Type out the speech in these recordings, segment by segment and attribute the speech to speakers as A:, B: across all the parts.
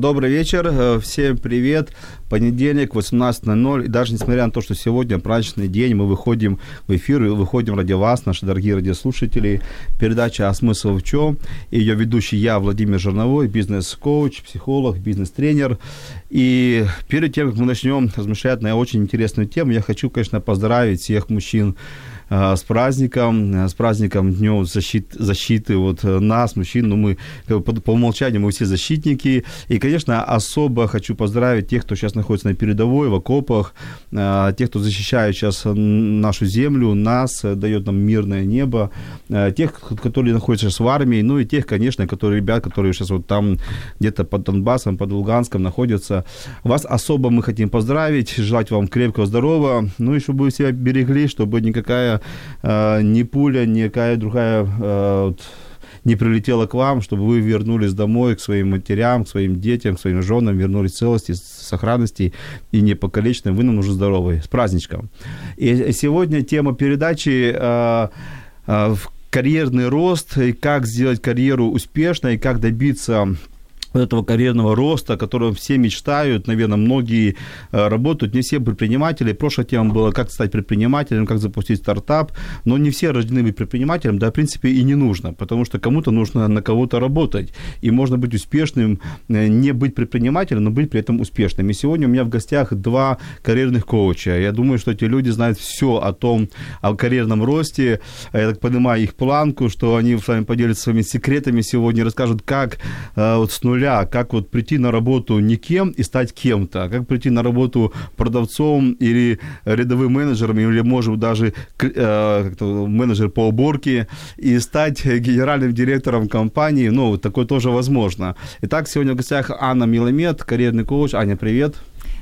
A: Добрый вечер, э, всем привет. Понедельник, 18.00. И даже несмотря на то, что сегодня праздничный день, мы выходим в эфир, и выходим ради вас, наши дорогие радиослушатели. Передача «А смысл в чем?» Ее ведущий я, Владимир Жерновой, бизнес-коуч, психолог, бизнес-тренер. И перед тем, как мы начнем размышлять на очень интересную тему, я хочу, конечно, поздравить всех мужчин, с праздником, э, с праздником Днем защиты, защиты вот э, нас, мужчин, ну мы по, по умолчанию мы все защитники. И, конечно, особо хочу поздравить тех, кто сейчас находится на передовой, в окопах, тех, кто защищает сейчас нашу землю, нас, дает нам мирное небо, тех, которые находятся сейчас в армии, ну и тех, конечно, которые ребят, которые сейчас вот там где-то под Донбассом, под Луганском находятся. Вас особо мы хотим поздравить, желать вам крепкого здоровья, ну и чтобы вы себя берегли, чтобы никакая э, ни пуля, никакая другая э, вот, не прилетела к вам, чтобы вы вернулись домой к своим матерям, к своим детям, к своим женам, вернулись в целости, сохранности и не покалеченным. Вы нам нужны здоровые. С праздничком. И сегодня тема передачи э, э, карьерный рост и как сделать карьеру успешной, и как добиться этого карьерного роста, о котором все мечтают, наверное, многие э, работают, не все предприниматели. Прошлая тема была, как стать предпринимателем, как запустить стартап, но не все рождены быть предпринимателем, да, в принципе, и не нужно, потому что кому-то нужно на кого-то работать, и можно быть успешным, э, не быть предпринимателем, но быть при этом успешным. И сегодня у меня в гостях два карьерных коуча. Я думаю, что эти люди знают все о том, о карьерном росте, я так понимаю их планку, что они с вами поделятся своими секретами сегодня, расскажут, как э, вот с нуля нуля, как вот прийти на работу никем и стать кем-то, как прийти на работу продавцом или рядовым менеджером, или, может, даже э, менеджер по уборке, и стать генеральным директором компании, ну, такое тоже возможно. Итак, сегодня в гостях Анна Миломет, карьерный коуч. Аня, привет.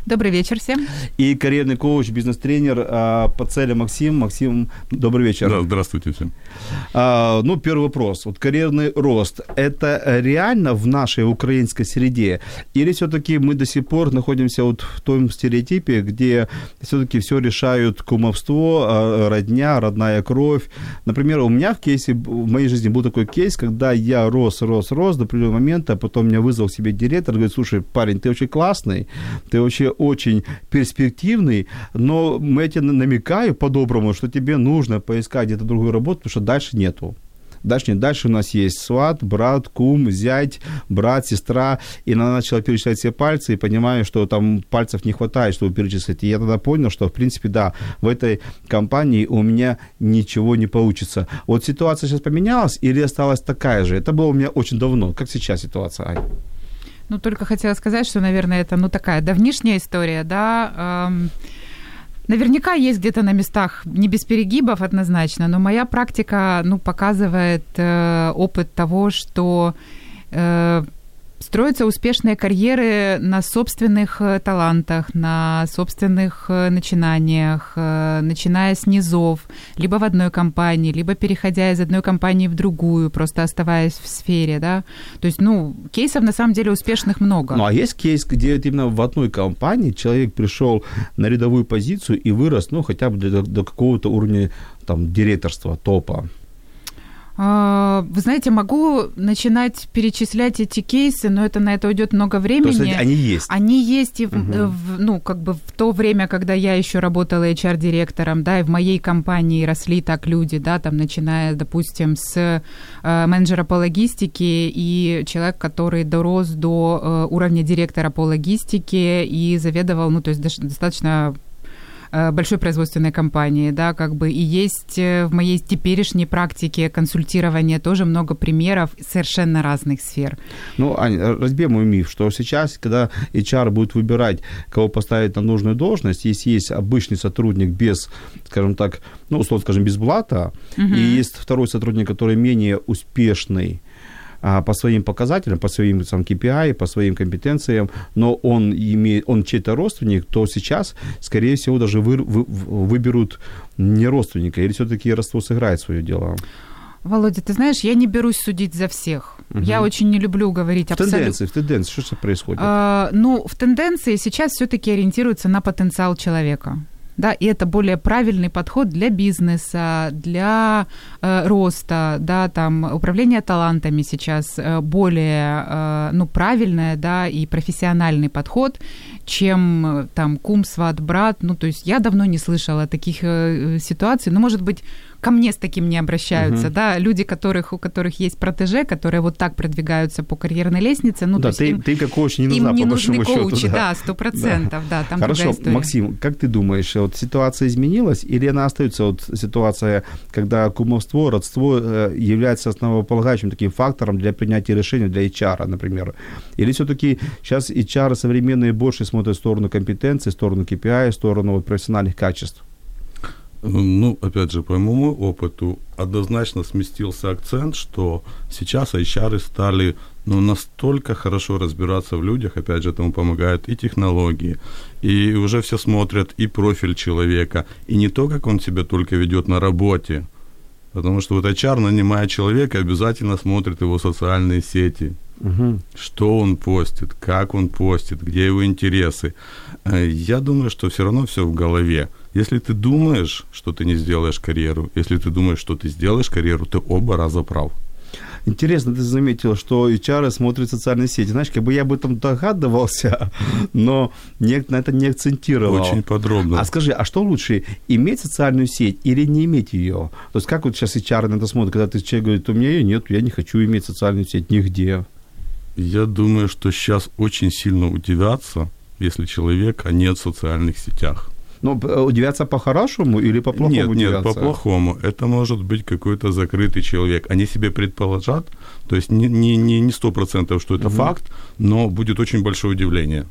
B: Добрый вечер всем.
A: И карьерный коуч, бизнес-тренер а, по цели Максим. Максим, добрый вечер.
C: Да, здравствуйте всем.
A: А, ну, первый вопрос. Вот карьерный рост, это реально в нашей украинской среде? Или все-таки мы до сих пор находимся вот в том стереотипе, где все-таки все решают кумовство, а, родня, родная кровь? Например, у меня в кейсе, в моей жизни был такой кейс, когда я рос, рос, рос до определенного момента, потом меня вызвал себе директор, говорит, слушай, парень, ты очень классный, ты вообще очень перспективный, но мы эти намекаю по-доброму, что тебе нужно поискать где-то другую работу, потому что дальше нету. Дальше нет. Дальше у нас есть сват, брат, кум, зять, брат, сестра. И она начала перечислять все пальцы и понимаю, что там пальцев не хватает, чтобы перечислить. И я тогда понял, что, в принципе, да, в этой компании у меня ничего не получится. Вот ситуация сейчас поменялась или осталась такая же? Это было у меня очень давно. Как сейчас ситуация, Ань?
B: Ну, только хотела сказать, что, наверное, это, ну, такая давнишняя история, да, эм, Наверняка есть где-то на местах не без перегибов однозначно, но моя практика ну, показывает э, опыт того, что э, строятся успешные карьеры на собственных э, талантах, на собственных э, начинаниях, э, начиная с низов, либо в одной компании, либо переходя из одной компании в другую, просто оставаясь в сфере, да. То есть, ну, кейсов на самом деле успешных много.
A: Ну, а есть кейс, где именно в одной компании человек пришел на рядовую позицию и вырос, ну, хотя бы до, до какого-то уровня там директорства, топа?
B: А, вы знаете, могу начинать перечислять эти кейсы, но это на это уйдет много времени. То
A: есть они есть.
B: Они есть и угу. в, ну как бы в то время, когда я еще работала HR-директором, да, и в моей компании росли так люди, да, там начиная, допустим, с э, менеджера по логистике и человек, который дорос до э, уровня директора по логистике и заведовал, ну то есть достаточно большой производственной компании, да, как бы, и есть э, в моей теперешней практике консультирования тоже много примеров совершенно разных сфер.
A: Ну, Ань, разбей мой миф, что сейчас, когда HR будет выбирать, кого поставить на нужную должность, если есть обычный сотрудник без, скажем так, ну, условно скажем, без блата, угу. и есть второй сотрудник, который менее успешный, по своим показателям, по своим сам KPI, по своим компетенциям, но он, имеет, он чей-то родственник, то сейчас, скорее всего, даже вы, вы, выберут не родственника, или все-таки родство сыграет свое дело?
B: Володя, ты знаешь, я не берусь судить за всех. Угу. Я очень не люблю говорить
A: в абсолютно... тенденции, в тенденции, что происходит?
B: А, ну, в тенденции сейчас все-таки ориентируются на потенциал человека да, и это более правильный подход для бизнеса, для э, роста, да, там управление талантами сейчас э, более, э, ну, правильное, да, и профессиональный подход, чем э, там кум, сват, брат, ну, то есть я давно не слышала таких э, ситуаций, ну, может быть, ко мне с таким не обращаются, угу. да, люди, которых, у которых есть протеже, которые вот так продвигаются по карьерной лестнице, ну,
A: да,
B: то
A: ты,
B: им,
A: ты как коуч не нужна,
B: им
A: не
B: по нужны
A: коучи,
B: счету, да, сто процентов, да. да, там
A: Хорошо, Максим, как ты думаешь, вот ситуация изменилась или она остается, вот ситуация, когда кумовство, родство э, является основополагающим таким фактором для принятия решений для HR, например, или все-таки сейчас HR современные больше смотрят в сторону компетенции, в сторону KPI, в сторону вот, профессиональных качеств?
C: Ну, опять же, по моему опыту, однозначно сместился акцент, что сейчас HR стали ну, настолько хорошо разбираться в людях, опять же, этому помогают и технологии, и уже все смотрят и профиль человека, и не то, как он себя только ведет на работе, потому что вот HR, нанимая человека, обязательно смотрит его социальные сети, Угу. Что он постит, как он постит, где его интересы. Э, я думаю, что все равно все в голове. Если ты думаешь, что ты не сделаешь карьеру, если ты думаешь, что ты сделаешь карьеру, ты оба раза прав.
A: Интересно, ты заметил, что HR смотрит социальные сети. Знаешь, как бы я об этом догадывался, но не, на это не акцентировал.
C: Очень подробно.
A: А скажи, а что лучше, иметь социальную сеть или не иметь ее? То есть как вот сейчас HR на это смотрит, когда ты человек говорит, у меня ее нет, я не хочу иметь социальную сеть нигде?
C: Я думаю, что сейчас очень сильно удивятся, если человека нет в социальных сетях.
A: Э, удивятся по-хорошему или по-плохому
C: Нет,
A: удивятся?
C: нет, по-плохому. Это может быть какой-то закрытый человек. Они себе предположат, то есть не, не, не, не 100%, что это угу. факт, но будет очень большое удивление.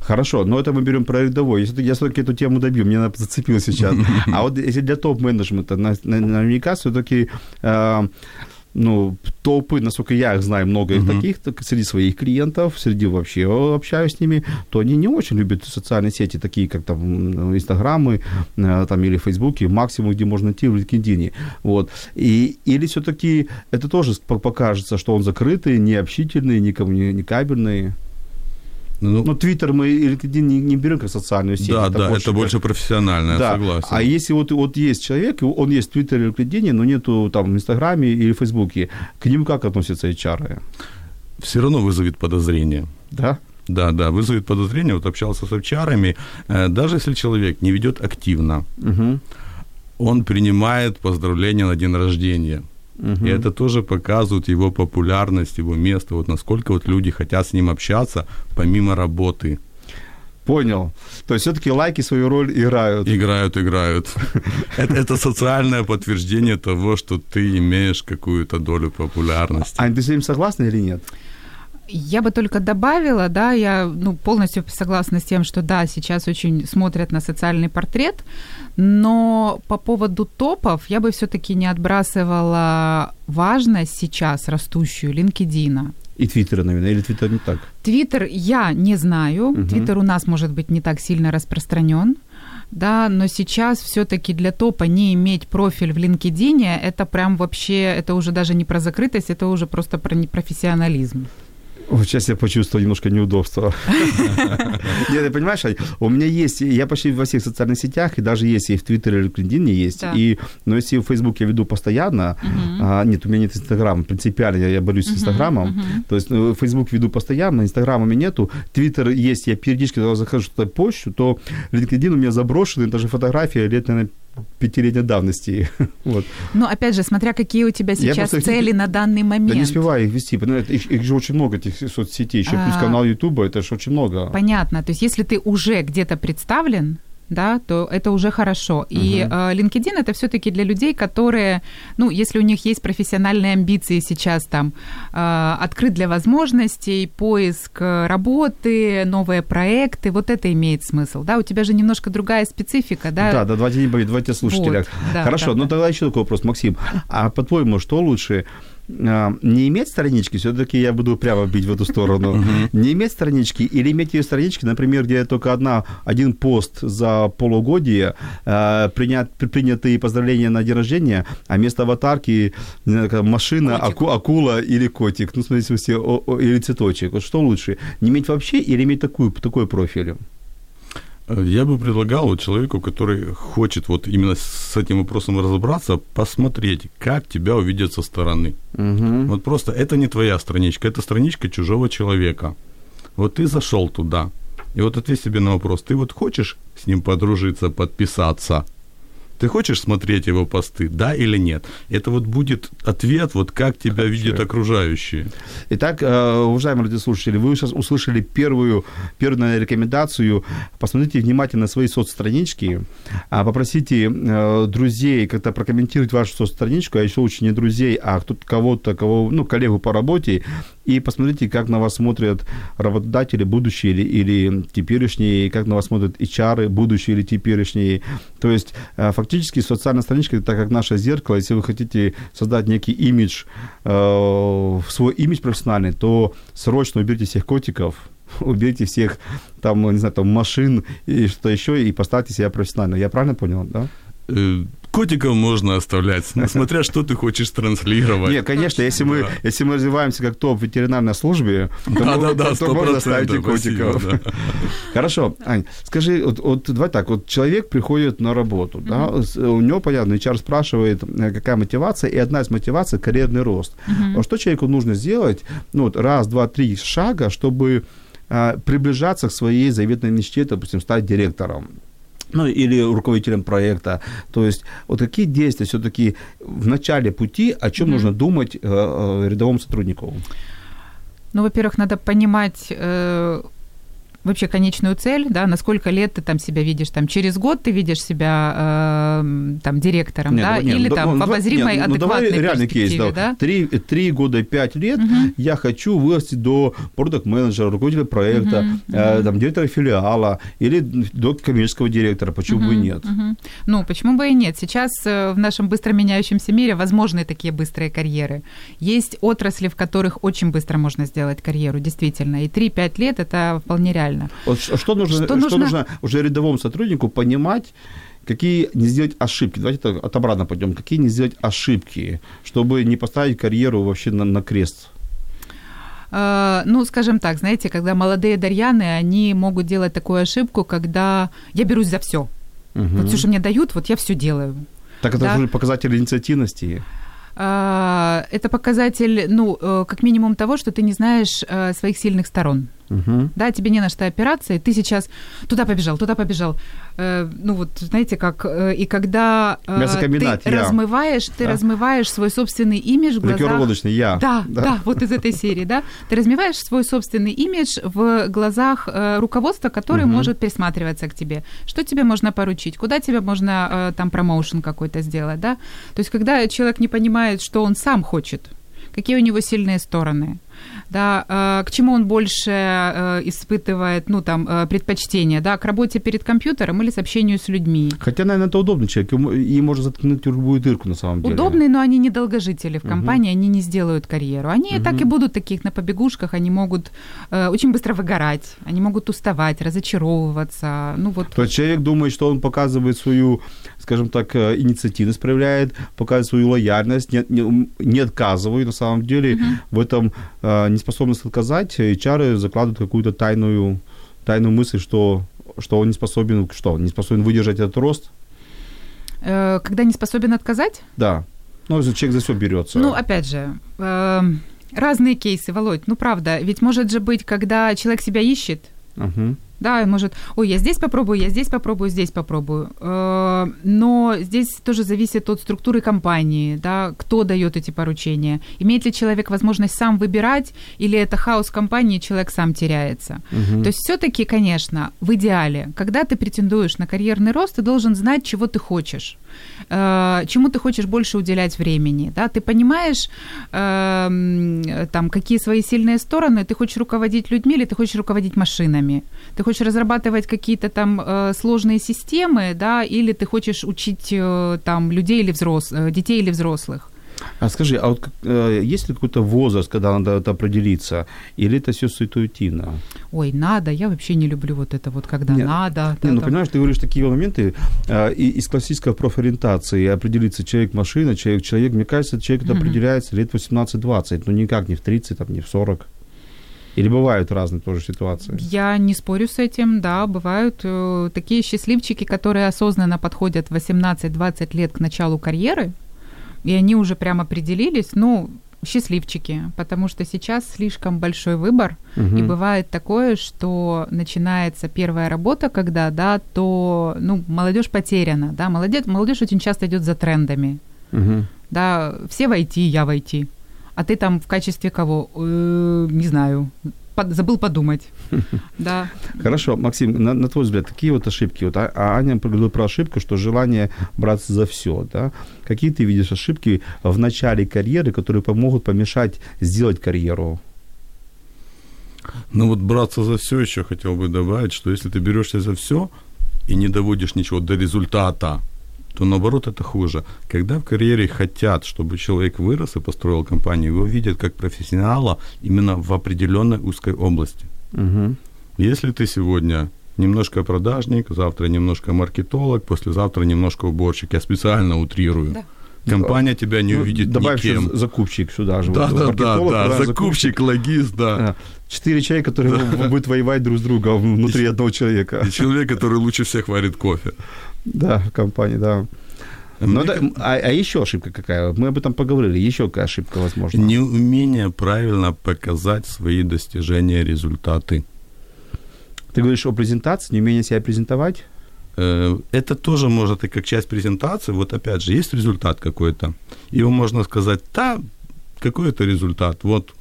A: Хорошо, но это мы берем про рядовой. Если я все-таки эту тему добью, мне она зацепила сейчас. А вот если для топ-менеджмента, наверняка все-таки э, ну, толпы, насколько я их знаю, много их uh-huh. таких, так, среди своих клиентов, среди вообще общаюсь с ними, то они не очень любят социальные сети, такие как там Инстаграмы э, там, или Фейсбуке, максимум, где можно найти в LinkedIn. Вот. И, или все-таки это тоже покажется, что он закрытый, необщительный, никому не, не кабельный. Ну, ну, Твиттер мы и LinkedIn не, не берем как социальную сеть.
C: Да, это да, больше это больше как... профессионально, да. согласен.
A: А если вот, вот есть человек, он есть в Твиттере или LinkedIn, но нету там в Инстаграме или в Фейсбуке, к ним как относятся HR?
C: Все равно вызовет подозрение.
A: Да?
C: Да, да, вызовет подозрение. Вот общался с HR, э, даже если человек не ведет активно, угу. он принимает поздравления на день рождения – Угу. И это тоже показывает его популярность, его место, вот насколько вот люди хотят с ним общаться помимо работы.
A: Понял. То есть все-таки лайки свою роль играют.
C: Играют, играют. это, это социальное подтверждение того, что ты имеешь какую-то долю популярности.
A: А ты с этим согласна или нет?
B: Я бы только добавила, да, я ну, полностью согласна с тем, что да, сейчас очень смотрят на социальный портрет, но по поводу топов я бы все-таки не отбрасывала важность сейчас растущую LinkedIn.
A: И Твиттера, наверное, или Твиттер не так?
B: Твиттер я не знаю. Твиттер у нас, может быть, не так сильно распространен. Да, но сейчас все-таки для топа не иметь профиль в LinkedIn, это прям вообще, это уже даже не про закрытость, это уже просто про непрофессионализм.
A: Вот сейчас я почувствовал немножко неудобства. Нет, ты понимаешь, у меня есть, я почти во всех социальных сетях, и даже если в Твиттере или LinkedIn есть, и, но если в Facebook я веду постоянно, а, нет, у меня нет Инстаграма, принципиально я борюсь с Инстаграмом, то есть ну, Facebook веду постоянно, Инстаграма у меня нету, Твиттер есть, я периодически, захожу что-то почту, то LinkedIn у меня заброшенный, даже фотография лет, наверное, пятилетней давности. вот.
B: Ну, опять же, смотря какие у тебя сейчас цели на данный момент.
A: Да не успеваю их вести. Их, их же очень много, этих соцсетей. Еще а, плюс канал Ютуба, это же очень много.
B: Понятно. То есть, если ты уже где-то представлен, да, то это уже хорошо. И э, LinkedIn это все-таки для людей, которые, ну, если у них есть профессиональные амбиции сейчас там, э, открыт для возможностей, поиск э, работы, новые проекты, вот это имеет смысл, да. У тебя же немножко другая специфика, да.
A: Да, да, давайте, не боюсь, давайте слушателя.
B: Вот, да,
A: Хорошо,
B: да,
A: ну
B: да.
A: тогда еще такой вопрос, Максим. А по-твоему, что лучше? А, Не иметь странички, все-таки я буду прямо бить в эту сторону. Не иметь странички или иметь ее странички, например, где только одна, один пост за полугодие, э, принят, при- принятые поздравления на день рождения, а вместо аватарки как машина, аку- акула или котик, ну, смотрите, или цветочек. Вот что лучше? Не иметь вообще или иметь такую, такой профиль?
C: Я бы предлагал вот человеку, который хочет вот именно с этим вопросом разобраться, посмотреть, как тебя увидят со стороны.
A: Мгм.
C: Вот просто это не твоя страничка, это страничка чужого человека. Вот ты зашел туда, и вот ответь себе на вопрос, ты вот хочешь с ним подружиться, подписаться? Ты хочешь смотреть его посты, да или нет? Это вот будет ответ, вот как тебя видят окружающие.
A: Итак, э, уважаемые радиослушатели, вы сейчас услышали первую, первую рекомендацию. Посмотрите внимательно свои соцстранички, а попросите э, друзей как-то прокомментировать вашу соцстраничку, а еще лучше не друзей, а кто кого-то, кого, ну, коллегу по работе, и посмотрите, как на вас смотрят работодатели, будущие или, или теперешние, как на вас смотрят HR, будущие или теперешние. То есть, э, фактически, социальная страничка – это как наше зеркало. Если вы хотите создать некий имидж, э, свой имидж профессиональный, то срочно уберите всех котиков, уберите всех там, не знаю, там машин и что-то еще, и поставьте себя профессионально. Я правильно понял, да?
C: Э, Котиков можно оставлять, смотря что ты хочешь транслировать.
A: Нет, конечно, если мы,
C: Да.
A: если мы развиваемся как топ в ветеринарной службе, то, мы-
C: Да-да-да,
A: то можно ставить и
C: 100%, спасибо,
A: котиков.
C: да.
A: Хорошо, Ань, скажи, вот, вот давай так, вот человек приходит на работу, да, у него, понятно, HR спрашивает, э, какая мотивация, и одна из мотиваций – карьерный рост. А Что человеку нужно сделать, ну, вот раз, два, три шага, чтобы а, приближаться к своей заветной мечте, допустим, стать директором? Ну, или руководителем проекта. То есть, вот какие действия все-таки в начале пути, о чем нужно думать э, э, рядовому сотруднику?
B: Ну, во-первых, надо понимать э, вообще конечную цель, да, на сколько лет ты там себя видишь, там через год ты видишь себя э, там директором,
A: Нет,
B: да,
A: давай- нет,
B: или
A: ну,
B: там
A: ну,
B: в обозримой
A: нет, ну, давай реальный кейс, да. Три, три года, пять лет я хочу вырасти до продукт-менеджера, руководителя проекта, э, там, директора филиала или до коммерческого директора, почему бы и нет?
B: Мгм. Ну, почему бы и нет? Сейчас э, в нашем быстро меняющемся мире возможны такие быстрые карьеры. Есть отрасли, в которых очень быстро можно сделать карьеру, действительно. И 3-5 лет это вполне реально.
A: Вот ш- что нужно,
B: Что
A: что
B: нужно-
A: нужно уже рядовому сотруднику понимать, какие не сделать ошибки. Давайте от обратно пойдем. Какие не сделать ошибки, чтобы не поставить карьеру вообще на, на крест?
B: Э, Ну, скажем так, знаете, когда молодые Дарьяны, они могут делать такую ошибку, когда я берусь за все.
A: Мгм.
B: Вот все, что мне дают, вот я все делаю.
A: Так это
B: Да.
A: уже показатель инициативности.
B: А, Это показатель, ну, э, как минимум того, что ты не знаешь э, своих сильных сторон.
A: Мгм.
B: Да, тебе не на что опираться, и ты сейчас туда побежал, туда побежал. Э, ну вот, знаете, как э, и когда э,
A: Мясокомбинат,
B: ты
A: я.
B: размываешь, ты
A: Да.
B: размываешь свой собственный имидж в глазах...
A: Ликероводочный я.
B: Да, да, вот из этой серии, да. Ты размываешь свой собственный имидж в глазах э, руководства, которое
A: Мгм.
B: может присматриваться к тебе. Что тебе можно поручить? Куда тебе можно э, там промоушен какой-то сделать, да? То есть, когда человек не понимает, что он сам хочет, какие у него сильные стороны, да, э, к чему он больше э, испытывает, ну, там, э, предпочтение, да, к работе перед компьютером или с общению с людьми.
A: Хотя, наверное, это удобный человек. И может заткнуть любую дырку на самом деле.
B: Удобные, но они не долгожители в компании, они не сделают карьеру. Они так и будут таких на побегушках, они могут очень быстро выгорать, они могут уставать, разочаровываться. Ну вот.
A: То есть человек думает, что он показывает свою, скажем так, э, инициативность проявляет, показывает свою лояльность, не, не, не отказывает. На самом деле в этом э, неспособность отказать, HR закладывают какую-то тайную, тайную мысль, что, что он не способен, что, не способен выдержать этот рост.
B: Э, когда не способен отказать,
A: Да. Ну, человек за все берется.
B: ну, опять же, э, разные кейсы, Володь, ну, правда, ведь может же быть, когда человек себя ищет,
A: Мгм.
B: Да, может, ой, я здесь попробую, я здесь попробую, здесь попробую. Э, но здесь тоже зависит от структуры компании, да, кто дает эти поручения. Имеет ли человек возможность сам выбирать, или это хаос компании, человек сам теряется. Угу. То есть все-таки, конечно, в идеале, когда ты претендуешь на карьерный рост, ты должен знать, чего ты хочешь э, чему ты хочешь больше уделять времени, да, ты понимаешь, э, там, какие свои сильные стороны, ты хочешь руководить людьми или ты хочешь руководить машинами, ты хочешь разрабатывать какие-то там э, сложные системы, да, или ты хочешь учить э, там людей или взрослых, детей или взрослых.
A: А скажи, а вот э, есть ли какой-то возраст, когда надо это определиться, или это все суетуетина?
B: Ой, надо, я вообще не люблю вот это вот, когда Нет. надо.
A: Не,
B: да,
A: ну, там... понимаешь, ты говоришь такие моменты, э, и, из классической профориентации определиться человек-машина, человек-человек, мне кажется, человек это mm-hmm. определяется лет 18-20, но никак не в 30, там, не в 40. Или бывают разные тоже ситуации?
B: Я не спорю с этим, да, бывают э, такие счастливчики, которые осознанно подходят 18-20 лет к началу карьеры, и они уже прям определились, ну, счастливчики, потому что сейчас слишком большой выбор, угу. и бывает такое, что начинается первая работа, когда, да, то, ну, молодежь потеряна, да, молодежь, молодежь очень часто идет за трендами, угу. да, все войти, я войти, а ты там в качестве кого, э, не знаю, под, забыл подумать. Да.
A: Хорошо, Максим, на, на твой взгляд, какие вот ошибки? Вот а, а Аня говорила про ошибку, что желание браться за все, да? Какие ты видишь ошибки в начале карьеры, которые помогут помешать сделать карьеру?
C: Ну вот браться за все еще хотел бы добавить, что если ты берешься за все и не доводишь ничего до результата, то наоборот это хуже. Когда в карьере хотят, чтобы человек вырос и построил компанию, его видят как профессионала именно в определенной узкой области. Угу. Если ты сегодня немножко продажник, завтра немножко маркетолог, послезавтра немножко уборщик, я специально утрирую. Да. Компания тебя не ну, увидит
A: Добавь
C: никем.
A: закупщик сюда же.
C: Да, вот, да, да, да, закупщик, закупщик, логист, да.
A: Четыре человека, которые будут воевать друг с другом внутри одного человека.
C: И человек, который лучше всех варит кофе.
A: Да, в компании, да. Ну, да, а, а еще ошибка какая? Мы об этом поговорили. Еще какая ошибка возможна?
C: Неумение правильно показать свои достижения, результаты.
A: Ты говоришь о презентации, неумение себя презентовать?
C: Э, это тоже может и как часть презентации. Вот опять же, есть результат какой-то. Его можно сказать, да, какой это результат? Вот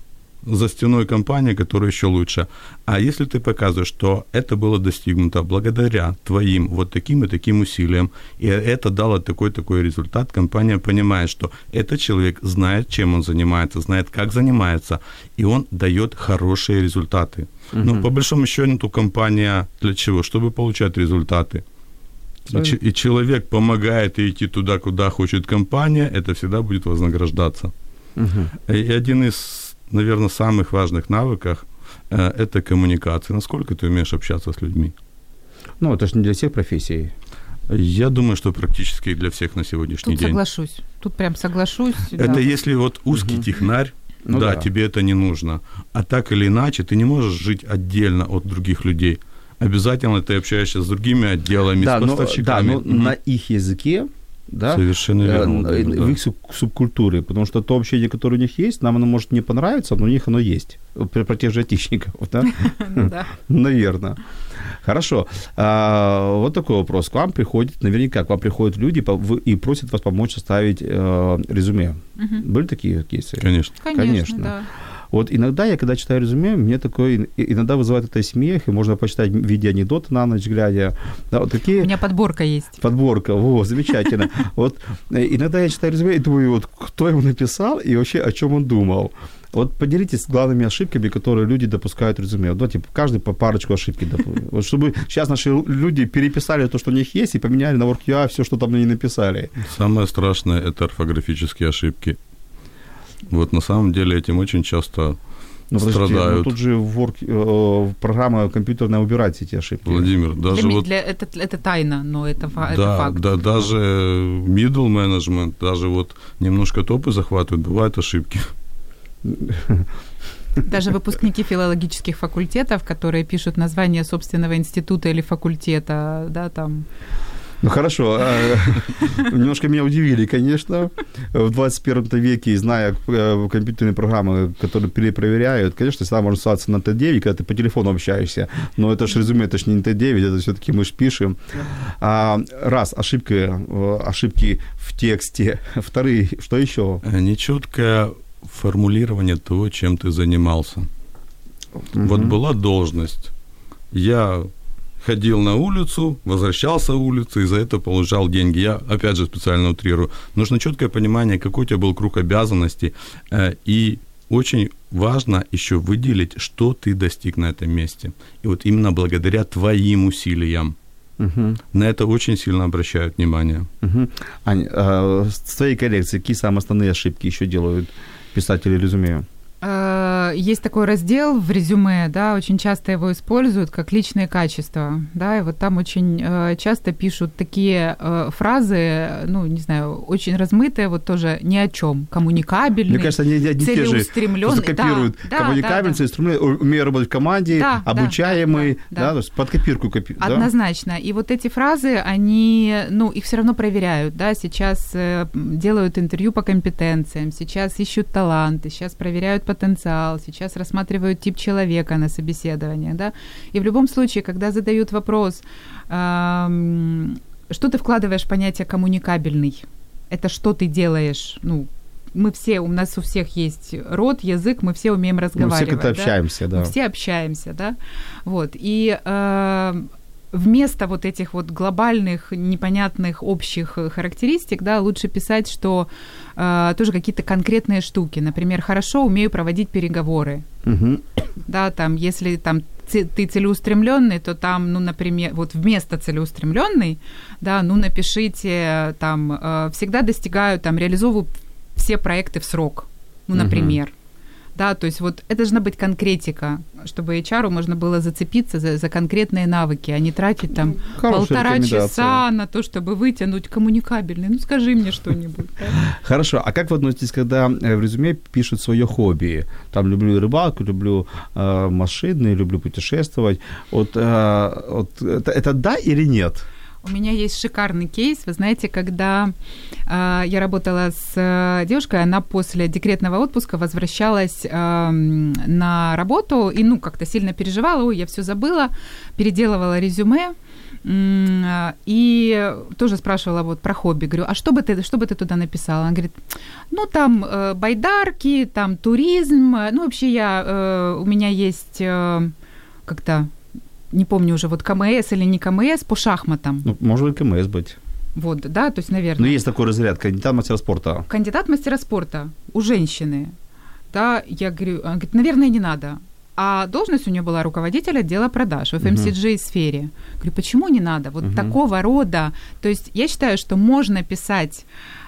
C: за стеной компании, которая еще лучше. А если ты показываешь, что это было достигнуто благодаря твоим вот таким и таким усилиям, и это дало такой-такой результат, компания понимает, что этот человек знает, чем он занимается, знает, как занимается, и он дает хорошие результаты. Uh-huh. Ну, по большому счету, компания для чего? Чтобы получать результаты. И, и человек помогает идти туда, куда хочет компания, это всегда будет вознаграждаться. Uh-huh. И один из наверное, самых важных навыках э, это коммуникация. Насколько ты умеешь общаться с людьми?
A: Ну, это же не для всех профессий.
C: Я думаю, что практически для всех на сегодняшний
B: Тут
C: день.
B: соглашусь. Тут прям соглашусь.
C: Это да. если вот узкий угу. технарь, ну, да, да, тебе это не нужно. А так или иначе, ты не можешь жить отдельно от других людей. Обязательно ты общаешься с другими отделами, да, с поставщиками.
A: Но, да, но угу. на их языке да?
C: Совершенно э, верно.
A: Э, в их субкультуры, потому что то общение, которое у них есть, нам оно может не понравиться, но у них оно есть. Про, про тех же айтишников, да? Да. Наверное. Хорошо. А, вот такой вопрос. К вам приходит, наверняка, к вам приходят люди и просят вас помочь составить э, резюме. Были такие кейсы?
C: Конечно.
B: Конечно, да.
A: Вот иногда я, когда читаю резюме, мне такой, иногда вызывает это смех, и можно почитать в виде анекдота на ночь глядя. Да, вот такие...
B: У меня подборка есть.
A: Подборка, во, замечательно. Вот э, иногда я читаю резюме и думаю, вот кто его написал и вообще о чем он думал. Вот поделитесь главными ошибками, которые люди допускают в резюме. Вот, типа, каждый по парочку ошибки. Вот, чтобы сейчас наши люди переписали то, что у них есть, и поменяли на WorkUI все, что там они написали.
C: Самое страшное – это орфографические ошибки. Вот на самом деле этим очень часто ну, подожди, страдают.
A: Ну, тут же work, э, программа компьютерная убирает эти ошибки.
C: Владимир, даже
B: для,
C: вот...
B: Для, это, это тайна, но это,
C: да,
B: это факт.
C: Да, даже middle management, даже вот немножко топы захватывают, бывают ошибки.
B: Даже выпускники филологических факультетов, которые пишут название собственного института или факультета, да, там
A: Ну хорошо, э, немножко меня удивили, конечно, в 21 веке, зная э, компьютерные программы, которые перепроверяют, конечно, всегда можно ссылаться на Т9, когда ты по телефону общаешься, но это же резюме, это же не Т9, это все-таки мы же пишем. А, раз, ошибки, э, ошибки в тексте, вторые, что еще?
C: Нечеткое формулирование того, чем ты занимался. Mm-hmm. Вот была должность. Я ходил на улицу, возвращался в улицу и за это получал деньги. Я, опять же, специально утрирую. Нужно четкое понимание, какой у тебя был круг обязанностей. Э, и очень важно еще выделить, что ты достиг на этом месте. И вот именно благодаря твоим усилиям. Угу. На это очень сильно обращают внимание.
A: Угу. Ань, а с твоей коллекции какие самые основные ошибки еще делают писатели резюме?
B: Э, есть такой раздел в резюме, да, очень часто его используют как личные качества, да, и вот там очень э, часто пишут такие э, фразы, ну, не знаю, очень размытые, вот тоже ни о чем, коммуникабельный,
A: Мне кажется, они одни те же копируют
B: да,
A: коммуникабельный, да, целеустремленный, умею работать в команде, да, обучаемый, да, да, да, да, то есть под копирку копируют.
B: Однозначно, да? и вот эти фразы, они, ну, их все равно проверяют, да, сейчас делают интервью по компетенциям, сейчас ищут таланты, сейчас проверяют потенциал, сейчас рассматривают тип человека на собеседованиях, да, и в любом случае, когда задают вопрос, эм, что ты вкладываешь в понятие коммуникабельный, это что ты делаешь, ну, мы все, у нас у всех есть рот, язык, мы все умеем разговаривать. Мы все
A: как-то да? общаемся, да.
B: Мы все общаемся, да. Вот. И э, вместо вот этих вот глобальных, непонятных общих э, характеристик, да, лучше писать, что э, тоже какие-то конкретные штуки. Например, хорошо умею проводить переговоры. Угу. Да, там, если там ты целеустремленный, то там, ну, например, вот вместо целеустремленный, да, ну, напишите там, э, всегда достигаю, там, реализовываю все проекты в срок, ну, например. Угу да, то есть вот это должна быть конкретика, чтобы HR можно было зацепиться за, за конкретные навыки, а не тратить там Хорошая полтора часа на то, чтобы вытянуть коммуникабельный. Ну, скажи мне что-нибудь.
A: Хорошо, а как вы относитесь, когда э, в резюме пишут свое хобби? Там люблю рыбалку, люблю э, машины, люблю путешествовать. Вот, э, вот это, это да или нет?
B: У меня есть шикарный кейс. Вы знаете, когда э, я работала с э, девушкой, она после декретного отпуска возвращалась э, на работу и, ну, как-то сильно переживала, ой, я все забыла, переделывала резюме. И тоже спрашивала вот про хобби. Говорю, а что бы ты, что бы ты туда написала? Она говорит, ну там э, байдарки, там туризм. Ну вообще я, э, у меня есть э, как-то не помню уже, вот КМС или не КМС по шахматам.
A: Ну, может и КМС быть.
B: Вот, да, то есть, наверное.
A: Ну, есть такой разряд, кандидат мастера спорта.
B: Кандидат мастера спорта у женщины. Да, я говорю, она говорит, наверное, не надо. А должность у нее была руководитель отдела продаж в FMCG-сфере. Эм говорю, почему не надо? Вот uh такого рода. То есть я считаю, что можно писать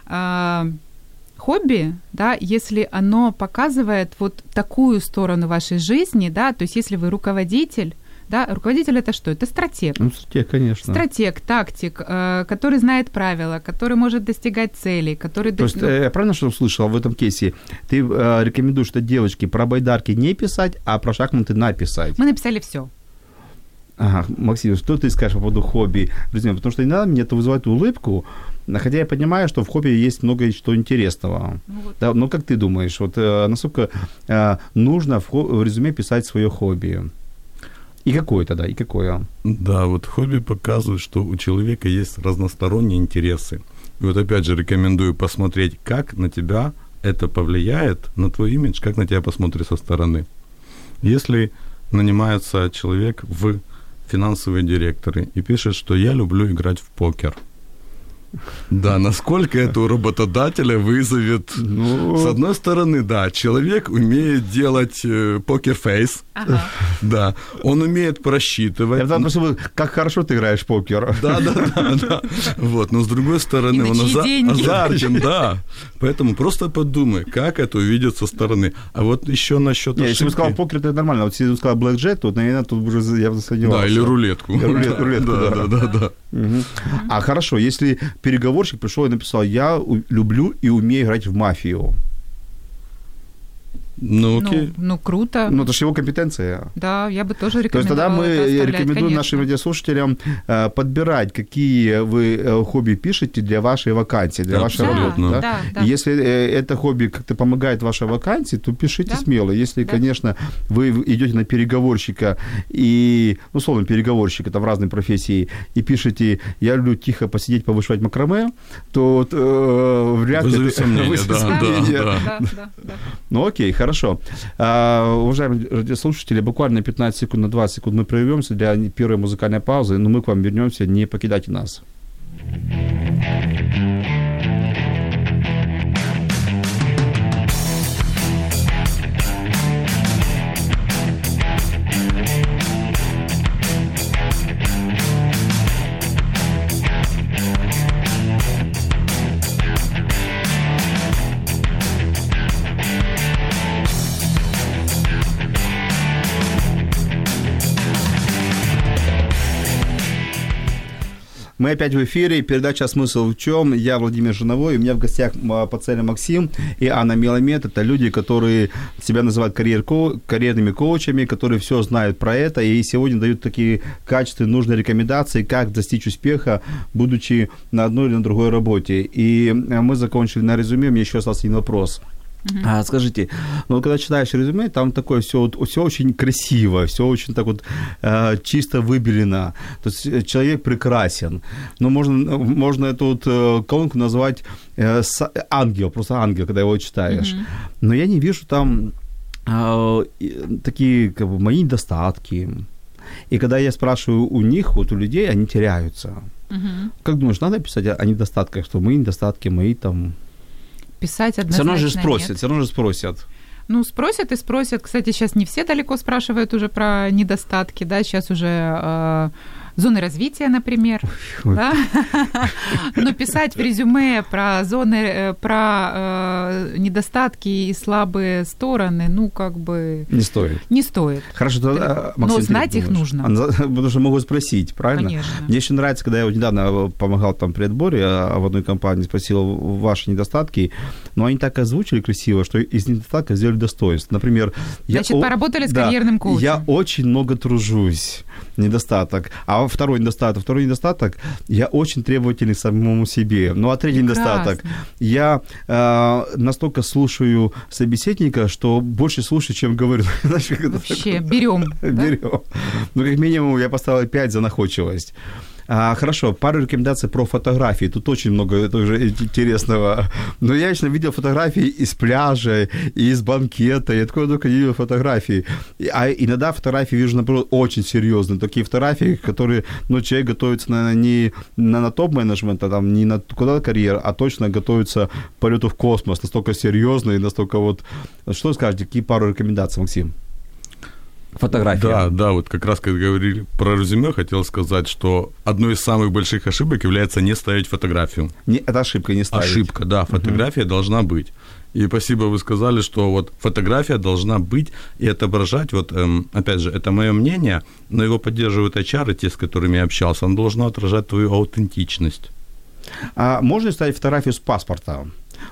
B: э, хобби, да, если оно показывает вот такую сторону вашей жизни, да, то есть если вы руководитель, да, руководитель это что? Это стратег.
A: Ну, стратег, конечно.
B: Стратег, тактик, э, который знает правила, который может достигать целей, который...
A: То есть, э, я правильно что услышал в этом кейсе? Ты э, рекомендуешь что девочке про байдарки не писать, а про шахматы написать?
B: Мы написали все.
A: Ага, Максим, что ты скажешь по поводу хобби? Друзья, потому что иногда мне это вызывает улыбку, хотя я понимаю, что в хобби есть много что интересного. Ну, вот. да, но как ты думаешь, вот э, насколько э, нужно в, в резюме писать свое хобби? И какое тогда, и какое?
C: Да, вот хобби показывает, что у человека есть разносторонние интересы. И вот опять же рекомендую посмотреть, как на тебя это повлияет, на твой имидж, как на тебя посмотрят со стороны. Если нанимается человек в финансовые директоры и пишет, что я люблю играть в покер – да, насколько это у работодателя вызовет... Ну... С одной стороны, да, человек умеет делать э, покер-фейс. Ага. Да, он умеет просчитывать. Я
A: потому что как хорошо ты играешь в покер.
C: Да, да, да, да. Вот, но с другой стороны, он аза- азартен, да. Поэтому просто подумай, как это увидит со стороны. А вот еще насчет
A: Нет, если бы сказал покер, это нормально. Вот если бы сказал блэкджет, то, наверное, тут уже я бы
C: Да, или рулетку.
A: Рулетку, да, да, да. А хорошо, если переговорщик пришел и написал, я люблю и умею играть в мафию.
C: Ну, окей.
B: Ну, ну, круто.
A: Ну, это же его компетенция.
B: Да, я бы тоже рекомендовала
A: То есть тогда мы
B: это
A: рекомендуем
B: конечно.
A: нашим радиослушателям э, подбирать, какие вы э, хобби пишете для вашей вакансии, для
C: Да,
A: вашей
C: абсолютно.
A: работы.
B: Да, да.
A: И Если э, это хобби как-то помогает вашей вакансии, то пишите
B: Да.
A: смело. Если,
B: Да.
A: конечно, вы идете на переговорщика и, ну, условно, переговорщик, это в разной профессии, и пишете, я люблю тихо посидеть, повышивать макраме, то вот, э, вряд ли...
C: Вызовет сомнения, да, да.
B: Да, да, да.
A: Ну окей, хорошо. А, уважаемые радиослушатели, буквально 15 секунд на 20 секунд мы прервемся для первой музыкальной паузы, но мы к вам вернемся, не покидайте нас. Мы опять в эфире, передача «Смысл в чем?». Я Владимир Жиновой, у меня в гостях а, Пацеля Максим и Анна Меломет. Это люди, которые себя называют карьер карьерными коучами, которые все знают про это и сегодня дают такие качественные, нужные рекомендации, как достичь успеха, будучи на одной или на другой работе. И а, мы закончили на резюме, у меня еще остался один вопрос. А, скажите, ну когда читаешь резюме, там такое все, вот, все очень красиво, все очень так вот э, чисто выбелено. То есть э, человек прекрасен. Но можно, можно эту вот э, колонку назвать э, с- ангел, просто ангел, когда его читаешь. Но я не вижу там э, такие как бы, мои недостатки. И когда я спрашиваю у них, вот у людей, они теряются.
B: Мгм.
A: Как думаешь, надо писать о недостатках, что мои недостатки, мои там...
B: Писать
A: Все
B: однозначно
A: равно же спросят,
B: нет.
A: все равно же спросят.
B: Ну, спросят и спросят. Кстати, сейчас не все далеко спрашивают уже про недостатки, да, сейчас уже э, зоны развития, например, да. Но писать в резюме про зоны, э, про э, недостатки и слабые стороны, ну, как бы
A: Не стоит.
B: не стоит.
A: Хорошо, тогда,
B: Но
A: Максим, ты
B: знать их нужно.
A: А, за- Потому что могут спросить, правильно?
B: Конечно.
A: Мне еще нравится, когда я вот недавно помогал там при отборе а, в одной компании, спросил ваши недостатки, но они так озвучили красиво, что из недостатков сделали достоинство. Например, я...
B: Значит, поработали с
A: да,
B: карьерным коучем.
A: Я очень много тружусь. Недостаток. А второй недостаток. Второй недостаток. Я очень требовательный к самому себе. Ну, а третий
B: Прекрасно.
A: недостаток. Я э, настолько слушаю собеседника, что больше слушаю, чем говорю.
B: Вообще, берем.
A: Берем. Ну, как минимум, я поставил 5 за находчивость. А, хорошо, пару рекомендаций про фотографии. Тут очень много тоже интересного. Но я лично видел фотографии из пляжа, из банкета. Я такой только видел фотографии. А иногда фотографии вижу, наоборот, очень серьезные. Такие фотографии, которые, ну, человек готовится, наверное, не на, на топ-менеджмент, а там не на куда карьер, а точно готовится к полету в космос. Настолько серьезно и настолько вот... Что скажете, какие пару рекомендаций, Максим? Фотография.
C: Да, да, вот как раз, когда говорили про резюме, хотел сказать, что одной из самых больших ошибок является не ставить фотографию.
A: Не, это ошибка, не ставить.
C: Ошибка, да, фотография должна быть. И спасибо, вы сказали, что вот фотография должна быть и отображать, вот эм, опять же, это мое мнение, но его поддерживают HR, и те, с которыми я общался, он должен отражать твою аутентичность.
A: А можно ставить фотографию с паспорта?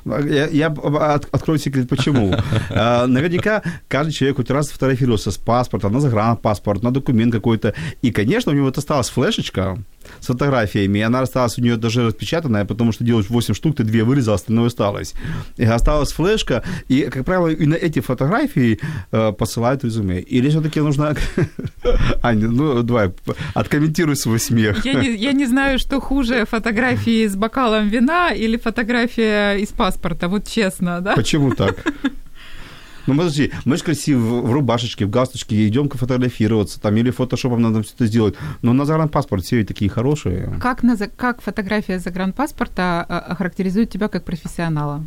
A: Я, я от- открою секрет, почему. А, Наверняка каждый человек хоть раз фотографировался с паспортом, на загранпаспорт, на документ какой-то. И, конечно, у него вот осталась флешечка с фотографиями, и она осталась у нее даже распечатанная, потому что делаешь 8 штук, ты 2 вырезал, остальное осталось. И осталась флешка, и, как правило, и на эти фотографии э, посылают резюме. Или все-таки нужно... Аня, ну, давай, откомментируй свой смех.
B: Я не, я не знаю, что хуже, фотографии с бокалом вина или фотография из паспорта, вот честно, да?
A: Почему так? Ну, подожди, мы же красиво в рубашечке, в галстучке идем фотографироваться, там, или фотошопом надо все это сделать. Но на загранпаспорт все такие хорошие.
B: Как, на, как фотография загранпаспорта а, охарактеризует тебя как профессионала?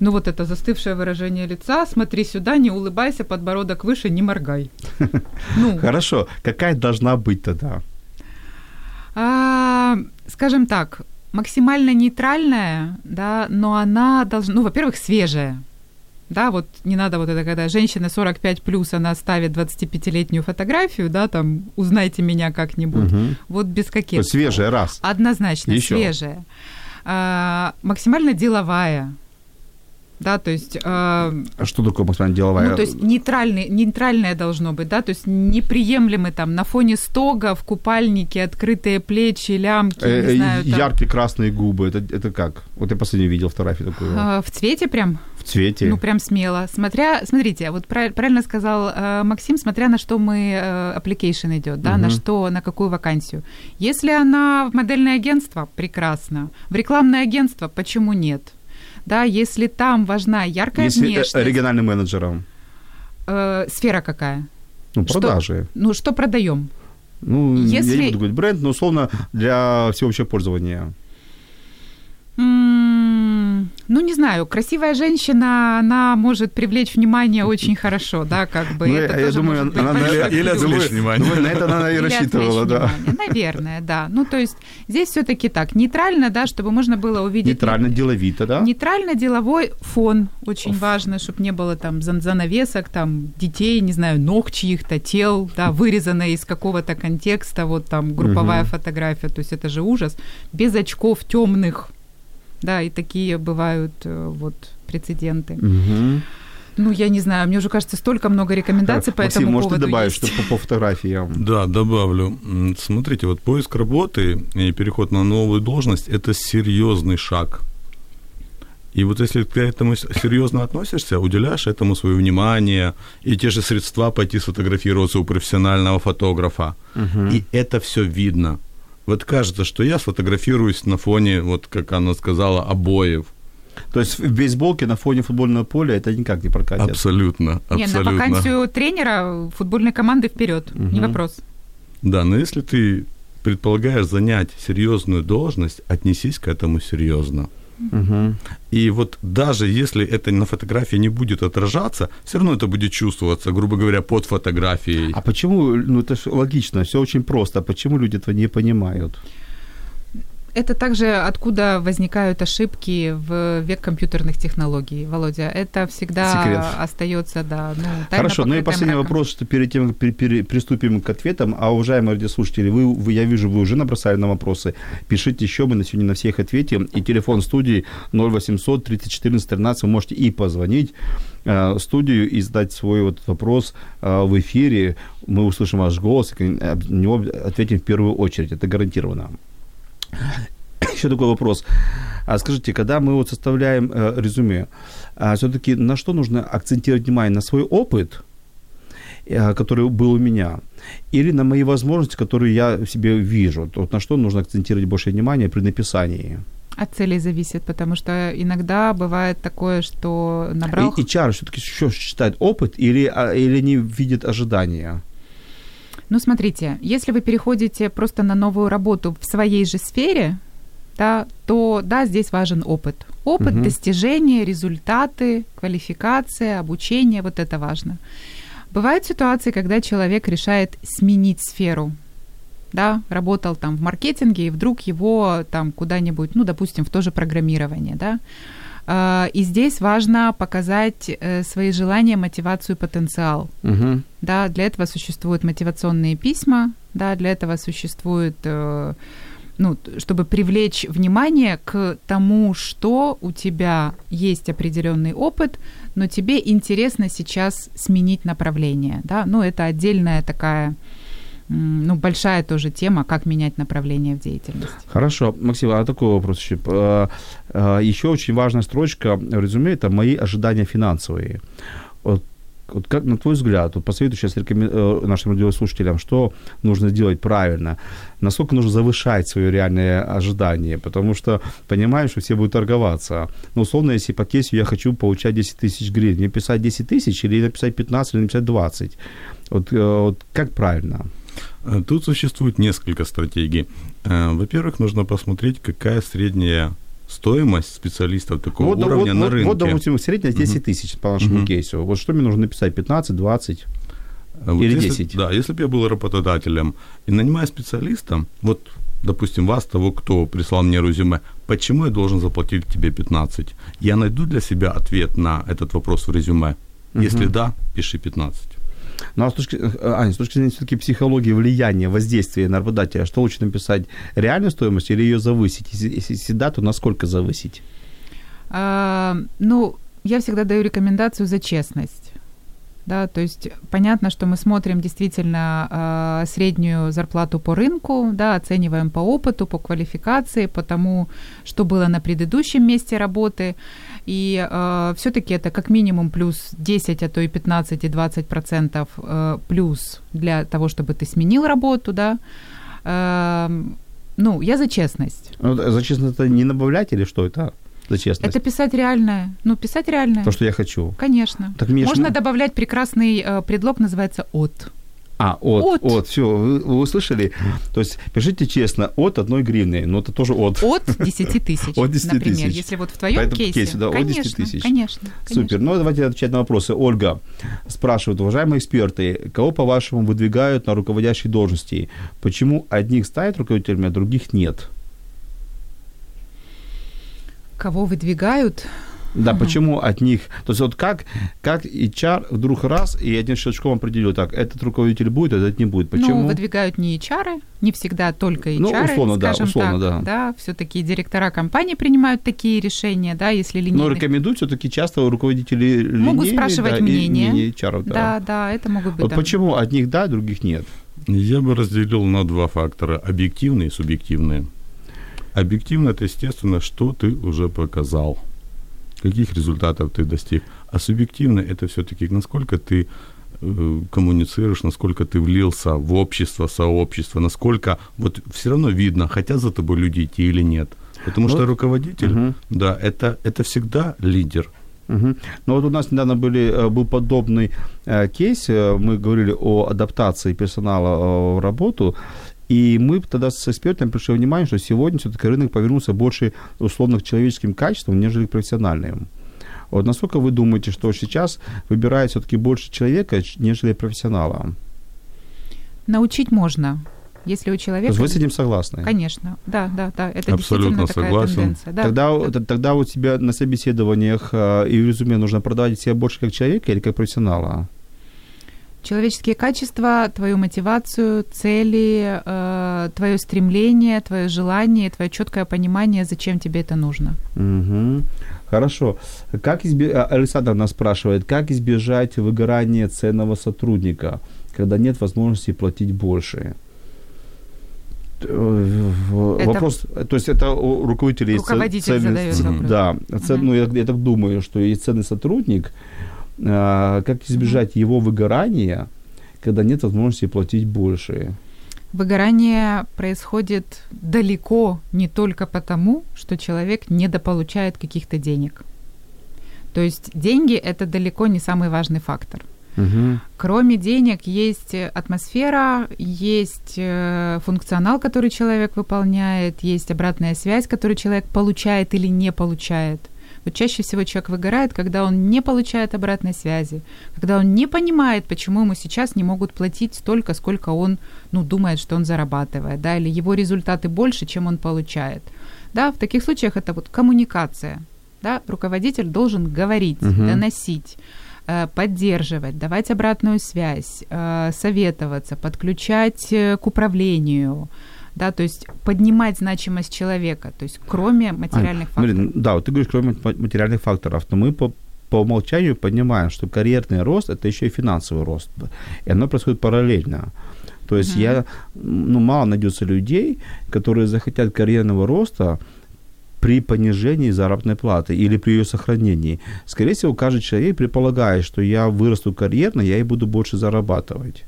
B: Ну вот это застывшее выражение лица, смотри сюда, не улыбайся, подбородок выше, не моргай. Ну,
A: Хорошо, какая должна быть тогда?
B: А, скажем так, максимально нейтральная, да, но она должна, ну, во-первых, свежая. Да, вот не надо вот это, когда женщина 45 плюс, она ставит 25-летнюю фотографию, да, там, узнайте меня как-нибудь.
A: Мгм.
B: Вот без
A: То
B: каких.
A: есть свежая, раз.
B: Однозначно,
A: Ещё.
B: свежая. А, максимально деловая. Да, то есть... Э,
A: а что такое максимально деловая?
B: Ну, то есть нейтральный, нейтральное должно быть, да, то есть неприемлемый там на фоне стога, в купальнике, открытые плечи, лямки, э, не знаю.
A: Там. Яркие красные губы, это, это как? Вот я последний видел фотографию такую.
B: Э, в цвете прям?
A: В цвете.
B: Ну, прям смело. Смотря, смотрите, вот правильно сказал э, Максим, смотря на что мы, э, application идет, да, угу. на что, на какую вакансию. Если она в модельное агентство, прекрасно. В рекламное агентство, почему нет? Да, если там важна яркая
A: если
B: внешность.
A: региональным менеджером.
B: Э, сфера какая?
A: Ну, продажи.
B: Что, ну, что продаем?
A: Ну, если... я не буду говорить бренд, но условно для всеобщего пользования.
B: Ну, не знаю, красивая женщина, она может привлечь внимание очень хорошо, да, как бы.
A: Ну, это я думаю, она на,
C: или, или отвлечь внимание.
A: Думаю, на это она и рассчитывала, да.
B: Наверное, да. Ну, то есть здесь все таки так, нейтрально, да, чтобы можно было увидеть...
A: Нейтрально, деловито, да?
B: Нейтрально-деловой фон очень Оф. важно, чтобы не было там занавесок, там, детей, не знаю, ног чьих-то, тел, да, вырезанное из какого-то контекста, вот там групповая угу. фотография, то есть это же ужас. Без очков темных, да, и такие бывают э, вот прецеденты.
A: Угу.
B: Ну, я не знаю, мне уже кажется, столько много рекомендаций по
A: Максим,
B: этому
A: может,
B: поводу
A: ты добавишь
B: есть.
A: что по фотографиям?
C: Да, добавлю. Смотрите, вот поиск работы и переход на новую должность – это серьезный шаг. И вот если ты к этому серьезно относишься, уделяешь этому свое внимание и те же средства пойти сфотографироваться у профессионального фотографа,
A: угу.
C: и это все видно. Вот кажется, что я сфотографируюсь на фоне, вот как она сказала, обоев.
A: То есть в бейсболке на фоне футбольного поля это никак не прокатит?
C: Абсолютно, абсолютно.
B: Не, на вакансию тренера футбольной команды вперед, угу. не вопрос.
C: Да, но если ты предполагаешь занять серьезную должность, отнесись к этому серьезно.
A: Угу.
C: И вот даже если это на фотографии не будет отражаться, все равно это будет чувствоваться, грубо говоря, под фотографией.
A: А почему, ну это же логично, все очень просто, а почему люди этого не понимают?
B: Это также откуда возникают ошибки в век компьютерных технологий, Володя. Это всегда
A: Секрет.
B: остается, да. Ну,
A: Хорошо, ну и последний мраком. вопрос, что перед тем, как приступим к ответам, а уважаемые радиослушатели, вы, вы, я вижу, вы уже набросали на вопросы. Пишите еще, мы на сегодня на всех ответим. И телефон студии 0800 30 14 13, вы можете и позвонить э, студию и задать свой вот вопрос э, в эфире. Мы услышим ваш голос, и на него ответим в первую очередь. Это гарантированно. Еще такой вопрос. А скажите, когда мы вот составляем э, резюме, а все-таки на что нужно акцентировать внимание? На свой опыт, э, который был у меня, или на мои возможности, которые я в себе вижу? Вот на что нужно акцентировать больше внимания при написании?
B: От целей зависит, потому что иногда бывает такое, что набрал...
A: И HR все-таки еще считает опыт или, а, или не видит ожидания?
B: Ну, смотрите, если вы переходите просто на новую работу в своей же сфере, да, то да, здесь важен опыт. Опыт, угу. достижения, результаты, квалификация, обучение, вот это важно. Бывают ситуации, когда человек решает сменить сферу, да, работал там в маркетинге, и вдруг его там куда-нибудь, ну, допустим, в то же программирование, да, и здесь важно показать э, свои желания, мотивацию, потенциал.
A: Угу.
B: Да, для этого существуют мотивационные письма, да, для этого существует, э, ну, чтобы привлечь внимание к тому, что у тебя есть определенный опыт, но тебе интересно сейчас сменить направление, да, ну, это отдельная такая ну, большая тоже тема, как менять направление в деятельности.
A: Хорошо. Максим, а такой вопрос еще. А, а, еще очень важная строчка в резюме – это мои ожидания финансовые. Вот вот как, на твой взгляд, вот посоветуй сейчас э, нашим радиослушателям, что нужно сделать правильно, насколько нужно завышать свои реальные ожидания, потому что понимаешь, что все будут торговаться. Ну, условно, если по кейсу я хочу получать 10 тысяч гривен, мне писать 10 тысяч или написать 15, или написать 20? Вот, э, вот как правильно?
C: Э, тут существует несколько стратегий. Э, во-первых, нужно посмотреть, какая средняя стоимость специалистов такого
A: вот,
C: уровня
A: вот,
C: на
A: вот,
C: рынке.
A: Вот, допустим, средняя 10 тысяч по нашему uh-huh. кейсу. Вот что мне нужно написать? 15, 20 вот или
C: если,
A: 10?
C: Да, если бы я был работодателем и нанимаю специалиста, вот, допустим, вас, того, кто прислал мне резюме, почему я должен заплатить тебе 15? Я найду для себя ответ на этот вопрос в резюме. Uh-huh. Если да, пиши 15.
A: Ну, а с точки, э, Аня, с точки зрения все-таки психологии влияния, воздействия на работодателя, что лучше написать? Реальную стоимость или ее завысить? Если, если да, то насколько завысить?
B: А, ну, я всегда даю рекомендацию за честность. Да, то есть понятно, что мы смотрим действительно э, среднюю зарплату по рынку, да, оцениваем по опыту, по квалификации, по тому, что было на предыдущем месте работы. И э, все-таки это как минимум плюс 10, а то и 15 и 20 процентов э, плюс для того, чтобы ты сменил работу, да. Э, ну, я за честность.
A: Ну, за честность это не набавлять или что это? За честность.
B: Это писать реальное. Ну, писать реальное.
A: То, что я хочу.
B: Конечно.
A: Так ж
B: Можно
A: м-
B: добавлять прекрасный э, предлог, называется от.
A: А, от,
B: От.
A: от, все, вы, вы услышали? То есть пишите честно, от одной гривны, но это тоже от.
B: От 10 тысяч,
A: От 10
B: например.
A: тысяч.
B: Если вот в твоем
A: По этому
B: кейсе.
A: кейсу, да, от
B: конечно,
A: 10 тысяч.
B: Конечно,
A: Супер.
B: конечно.
A: Ну, давайте отвечать на вопросы. Ольга спрашивает, уважаемые эксперты, кого, по-вашему, выдвигают на руководящие должности? Почему одних ставят руководителями, а других нет?
B: Кого выдвигают?
A: Да, почему от них? То есть вот как, как HR вдруг раз и одним щелчком определил, так, этот руководитель будет, а этот не будет. Почему?
B: Ну, выдвигают не HR, не всегда только HR,
A: Ну, условно, да, условно,
B: так.
A: да.
B: все-таки директора компании принимают такие решения, да, если
A: Но
B: линейных...
A: рекомендуют все-таки часто руководители
B: Могут
A: линейные,
B: спрашивать
A: да, и
B: мнение.
A: мнение HR, да.
B: Да, да, это могут быть.
A: Вот
B: да.
A: почему одних да, других нет?
C: Я бы разделил на два фактора. Объективные и субъективные. Объективно это, естественно, что ты уже показал. Каких результатов ты достиг. А субъективно это все-таки насколько ты э, коммуницируешь, насколько ты влился в общество, сообщество, насколько вот все равно видно, хотят за тобой люди идти или нет. Потому
A: Ну,
C: что руководитель,
A: мгм.
C: да, это, это всегда лидер.
A: Мгм. Ну вот у нас недавно были, э, был подобный э, кейс, э, мы говорили о адаптации персонала э, в работу, и мы тогда с экспертами пришли к вниманию, что сегодня все-таки рынок повернулся больше условно к человеческим качествам, нежели к профессиональным. Вот насколько вы думаете, что сейчас выбирает все-таки больше человека, нежели профессионала?
B: Научить можно, если у
A: То
B: человека...
A: есть вы с этим согласны?
B: Конечно, да, да, да, это
C: Абсолютно
B: действительно такая
C: согласен.
B: тенденция. Да,
A: Тогда,
B: да.
A: тогда у тебя на собеседованиях э, и в резюме нужно продавать себя больше как человека или как профессионала?
B: Человеческие качества, твою мотивацию, цели, э, твое стремление, твое желание, твое четкое понимание, зачем тебе это нужно.
A: Мгм. Хорошо. Как избе... а, Александр нас спрашивает, как избежать выгорания ценного сотрудника, когда нет возможности платить больше? Э,
B: Это-
A: Вопрос, то есть это у руководителей
B: Руководитель
A: ценный-
B: задает вопрос.
A: Да, ц-
B: Мгм.
A: ну я, я так думаю, что есть ценный сотрудник, как избежать его выгорания, когда нет возможности платить больше?
B: Выгорание происходит далеко не только потому, что человек недополучает каких-то денег. То есть деньги – это далеко не самый важный фактор.
A: Мгм.
B: Кроме денег есть э, атмосфера, есть э, функционал, который человек выполняет, есть обратная связь, которую человек получает или не получает. Вот чаще всего человек выгорает, когда он не получает обратной связи, когда он не понимает, почему ему сейчас не могут платить столько, сколько он ну, думает, что он зарабатывает, да, или его результаты больше, чем он получает. Да, в таких случаях это вот коммуникация. Да, руководитель должен говорить,
A: Мгм.
B: доносить э, поддерживать, давать обратную связь, э, советоваться, подключать э, к управлению, да, то есть поднимать значимость человека, то есть кроме материальных
A: Ань,
B: факторов.
A: смотри, да, вот ты говоришь, кроме ма- материальных факторов, то мы по, по умолчанию понимаем, что карьерный рост – это еще и финансовый рост. И оно происходит параллельно. То есть
B: Мгм.
A: я, ну, мало найдется людей, которые захотят карьерного роста при понижении заработной платы или при ее сохранении. Скорее всего, каждый человек предполагает, что я вырасту карьерно, я и буду больше зарабатывать.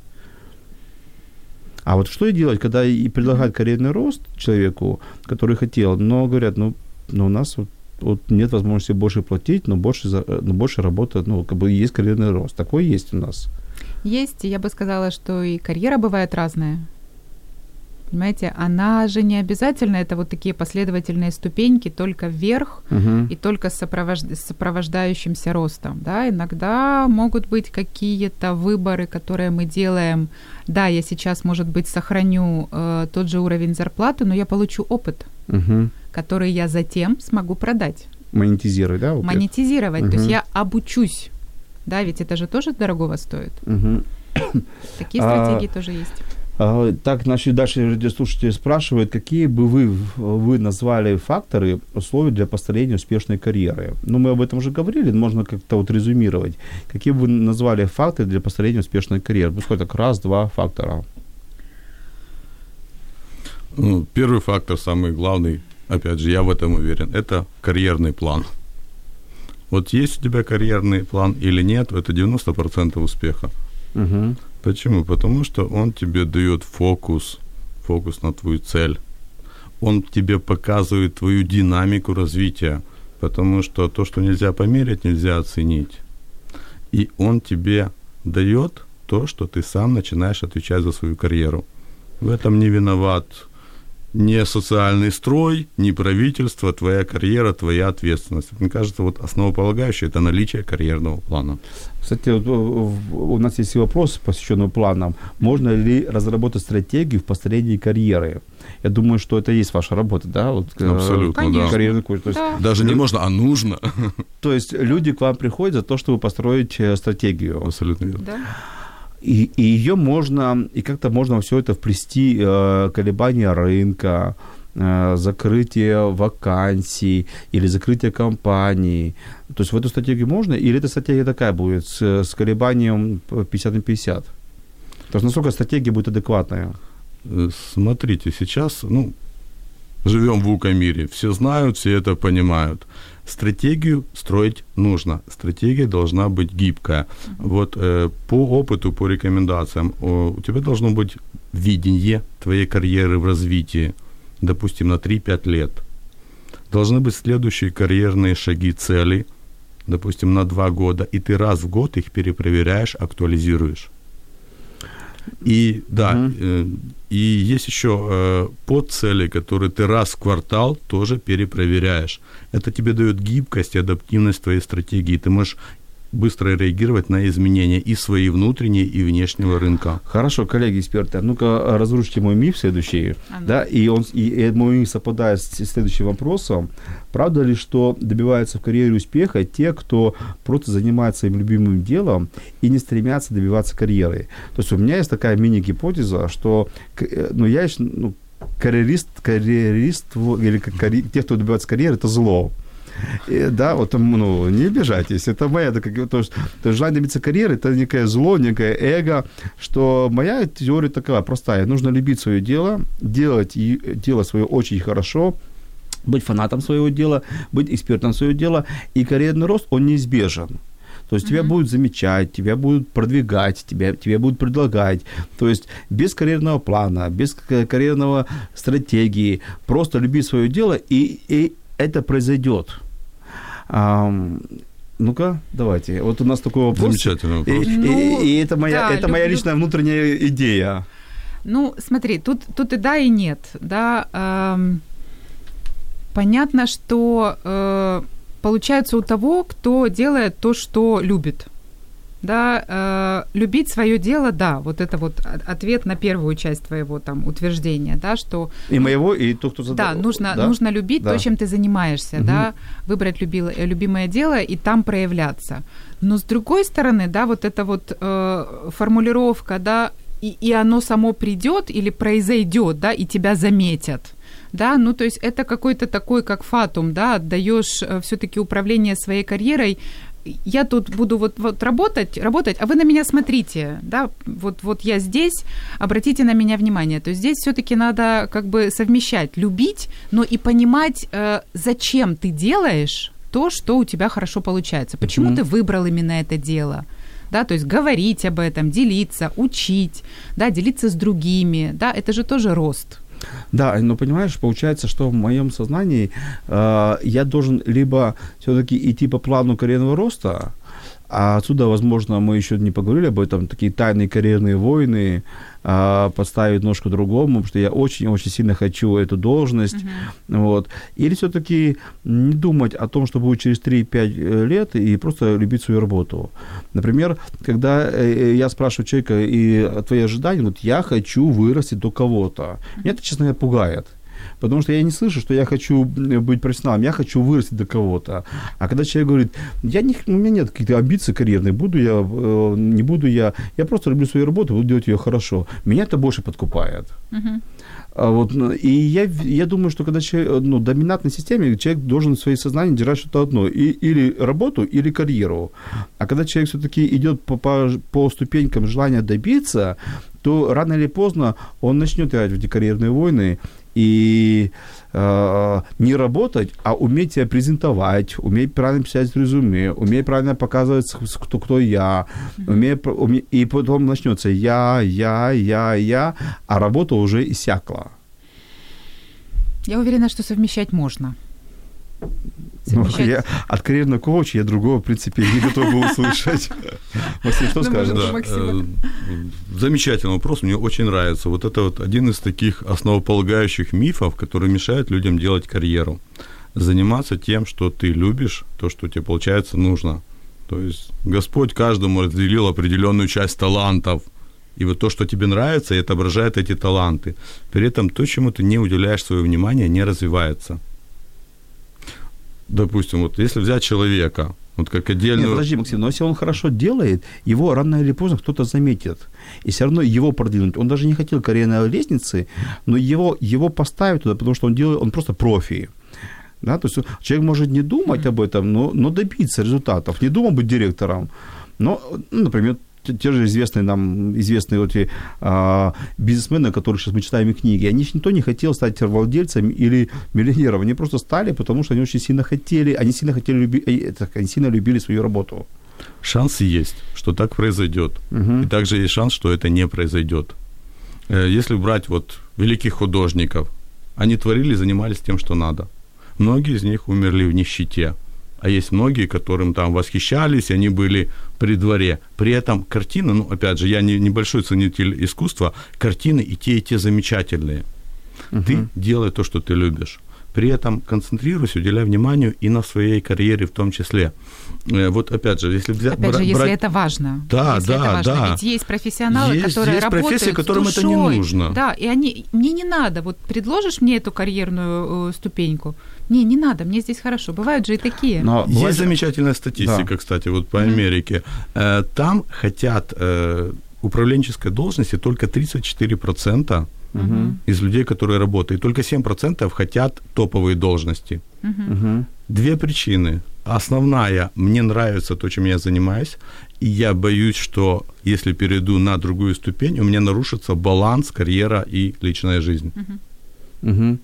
A: А вот что делать, когда и предлагают карьерный рост человеку, который хотел, но говорят, ну, ну у нас вот, вот нет возможности больше платить, но больше, за- но больше работы, ну, как бы есть карьерный рост. Такое есть у нас.
B: Есть, я бы сказала, что и карьера бывает разная. Понимаете, она же не обязательно, это вот такие последовательные ступеньки, только вверх
A: Мгм.
B: и только с, сопровож- с сопровождающимся ростом. Да? Иногда могут быть какие-то выборы, которые мы делаем. Да, я сейчас, может быть, сохраню э, тот же уровень зарплаты, но я получу опыт,
A: Мгм.
B: который я затем смогу продать,
A: Монетизируй, да? опыт?
B: монетизировать. То есть я обучусь. Да, ведь это же тоже дорогого стоит.
A: Мгм.
B: Такие
A: А,
B: стратегии тоже есть.
A: А, Так, наши дальше радиослушатели спрашивают, какие бы вы, вы назвали факторы, условия для построения успешной карьеры? Ну, мы об этом уже говорили, можно как-то вот резюмировать. Какие бы вы назвали факторы для построения успешной карьеры? Пускай так раз-два фактора.
C: Ну, первый фактор, самый главный, опять же, я в этом уверен, это карьерный план. Вот есть у тебя карьерный план или нет, это 90% успеха.
A: Угу.
C: Почему? Потому что он тебе дает фокус, фокус на твою цель. Он тебе показывает твою динамику развития, потому что то, что нельзя померить, нельзя оценить. И он тебе дает то, что ты сам начинаешь отвечать за свою карьеру. В этом не виноват не социальный строй, не правительство, твоя карьера, твоя ответственность. Мне кажется, вот основополагающее – это наличие карьерного плана.
A: Кстати, вот у нас есть вопрос, посвященный планам. Можно ли разработать стратегию в построении карьеры? Я думаю, что это и есть ваша работа, да? Вот, э,
C: Абсолютно,
B: Конечно.
C: да.
A: Карьерный курс. То есть,
B: Да.
C: Даже не можно, а нужно.
A: то есть люди к вам приходят за то, чтобы построить э, стратегию.
C: Абсолютно верно.
B: Да?
A: И, и ее можно, и как-то можно все это вплести, э, колебания рынка, э, закрытие вакансий или закрытие компаний. То есть в эту стратегию можно, или эта стратегия такая будет с, с колебанием 50 на 50? То есть насколько стратегия будет адекватная?
C: Э, Смотрите, сейчас, ну, живем в УК-мире, все знают, все это понимают. Стратегию строить нужно. Стратегия должна быть гибкая. Вот э, по опыту, по рекомендациям, о, у тебя должно быть видение твоей карьеры в развитии, допустим, на 3-5 лет. Должны быть следующие карьерные шаги, цели, допустим, на 2 года, и ты раз в год их перепроверяешь, актуализируешь. И да,
A: Мгм.
C: э, и есть еще э, подцели, которые ты раз в квартал тоже перепроверяешь. Это тебе дает гибкость и адаптивность твоей стратегии. Ты можешь быстро реагировать на изменения и свои внутренние, и внешнего рынка.
A: Хорошо, коллеги-эксперты, а ну-ка разрушите мой миф следующий.
B: А ну.
A: Да, и, он, и, и мой миф совпадает с следующим вопросом. Правда ли, что добиваются в карьере успеха те, кто просто занимается своим любимым делом и не стремятся добиваться карьеры? То есть у меня есть такая мини-гипотеза, что э, ну, я ещё, ну, карьерист, карьерист или как карье- те, кто добивается карьеры, это зло. И, да, вот, ну, не обижайтесь, это моя, это как, то, то желание добиться карьеры, это некое зло, некое эго, что моя теория такова, простая, нужно любить свое дело, делать и дело свое очень хорошо, быть фанатом своего дела, быть экспертом своего дела, и карьерный рост, он неизбежен. То есть тебя будут замечать, тебя будут продвигать, тебя, тебе будут предлагать. То есть без карьерного плана, без карьерного стратегии, просто люби свое дело, и, и это произойдет. Ну-ка, давайте. Вот у нас такой вопрос.
C: Замечательный
A: И,
C: вопрос.
A: и-
B: Ну,
A: и это моя,
B: да,
A: это моя
B: люблю.
A: личная внутренняя идея.
B: Ну, смотри, тут, тут и да, и нет. Да, Эм, понятно, что э, получается у того, кто делает то, что любит. Да, э, любить свое дело, да, вот это вот ответ на первую часть твоего там утверждения, да, что
A: И моего, и то, кто
B: да,
A: задал.
B: нужно, нужно любить
A: Да.
B: то, чем ты занимаешься,
A: Мгм.
B: да, выбрать любило, э, любимое дело и там проявляться. Но с другой стороны, да, вот эта вот э, формулировка, да, и, и оно само придет или произойдет, да, и тебя заметят. Да, ну то есть это какой-то такой, как фатум, да, отдаешь все-таки управление своей карьерой. Я тут буду вот, вот работать, работать, а вы на меня смотрите, да, вот, вот я здесь, обратите на меня внимание. То есть здесь все-таки надо как бы совмещать, любить, но и понимать, э, зачем ты делаешь то, что у тебя хорошо получается, почему
A: Мгм.
B: ты выбрал именно это дело да, то есть говорить об этом, делиться, учить, да, делиться с другими, да, это же тоже рост.
A: Да, но понимаешь, получается, что в моем сознании э, я должен либо все-таки идти по плану карьерного роста, а отсюда, возможно, мы еще не поговорили об этом, такие тайные карьерные войны, э, подставить ножку другому, потому что я очень-очень сильно хочу эту должность. Вот. Или все-таки не думать о том, что будет через 3-5 лет, и просто любить свою работу. Например, когда э, я спрашиваю человека, и твои ожидания, вот я хочу вырасти до кого-то. Меня это, честно говоря, пугает. Потому что я не слышу, что я хочу быть профессионалом, я хочу вырасти до кого-то. А когда человек говорит, я не, у меня нет каких-то амбиций карьерных, буду я, э, не буду я, я просто люблю свою работу, буду делать ее хорошо. Меня это больше подкупает. А вот, ну, и я, я думаю, что когда человек, ну, в доминантной системе человек должен в своей сознании держать что-то одно. И, или работу, или карьеру. А когда человек все-таки идет по, по, по ступенькам желания добиться, то рано или поздно он начнет играть в эти карьерные войны и э, не работать, а уметь себя презентовать, уметь правильно писать резюме, уметь правильно показывать, кто, кто я, уметь, про- уме- и потом начнется я, я, я, я, а работа уже иссякла.
B: Я уверена, что совмещать можно.
A: Ну, я от карьерного коуча я другого, в принципе, не готов был услышать. Максим, что
B: Ну,
A: скажешь?
C: э, замечательный вопрос, мне очень нравится. Вот это вот один из таких основополагающих мифов, которые мешают людям делать карьеру. Заниматься тем, что ты любишь, то, что тебе, получается, нужно. То есть Господь каждому разделил определенную часть талантов. И вот то, что тебе нравится, и отображает эти таланты. При этом то, чему ты не уделяешь свое внимание, не развивается. Допустим, вот если взять человека, вот как
A: Нет,
C: отдельную...
A: подожди, Максим, но если он хорошо делает, его рано или поздно кто-то заметит. И все равно его продвинуть. Он даже не хотел карьерной лестницы, но его, его поставят туда, потому что он делает, он просто профи. Да, то есть человек может не думать об этом, но, но добиться результатов. Не думал быть директором, но, ну, например, те- же известные нам, известные вот эти а, бизнесмены, которых сейчас мы читаем их книги, они никто не хотел стать владельцем или миллионером, они просто стали, потому что они очень сильно хотели, они сильно хотели люби, э, они сильно любили свою работу.
C: Шансы есть, что так произойдет. И также есть шанс, что это не произойдет. Э, Если брать вот великих художников, они творили, занимались тем, что надо. Многие из них умерли в нищете. А есть многие, которым там восхищались, они были при дворе. При этом картины, ну, опять же, я не, небольшой ценитель искусства, картины и те, и те замечательные. Ты делай то, что ты любишь. При этом концентрируйся, уделяй вниманию и на своей карьере в том числе. Э, Вот опять же, если взять...
B: Опять же,
C: бра-
B: если
C: брать-
B: это важно.
C: Да,
B: если
C: да,
B: это важно.
C: да.
B: Ведь есть профессионалы,
C: Есть-
B: которые
C: есть
B: работают
C: профессии,
B: с
C: которым это не
B: душой.
C: нужно.
B: Да, и они... Мне не надо. Вот предложишь мне эту карьерную э, ступеньку? Не, не надо, мне здесь хорошо. Бывают же и такие.
A: Но бывает-
C: Есть замечательная статистика,
A: Да.
C: кстати, вот по Америке. Э, Там хотят э, управленческой должности только 34% из людей, которые работают. Только 7% хотят топовые должности.
A: Мгм.
C: Две причины. Основная, мне нравится то, чем я занимаюсь, и я боюсь, что если перейду на другую ступень, у меня нарушится баланс, карьера и личная жизнь.
A: Мгм.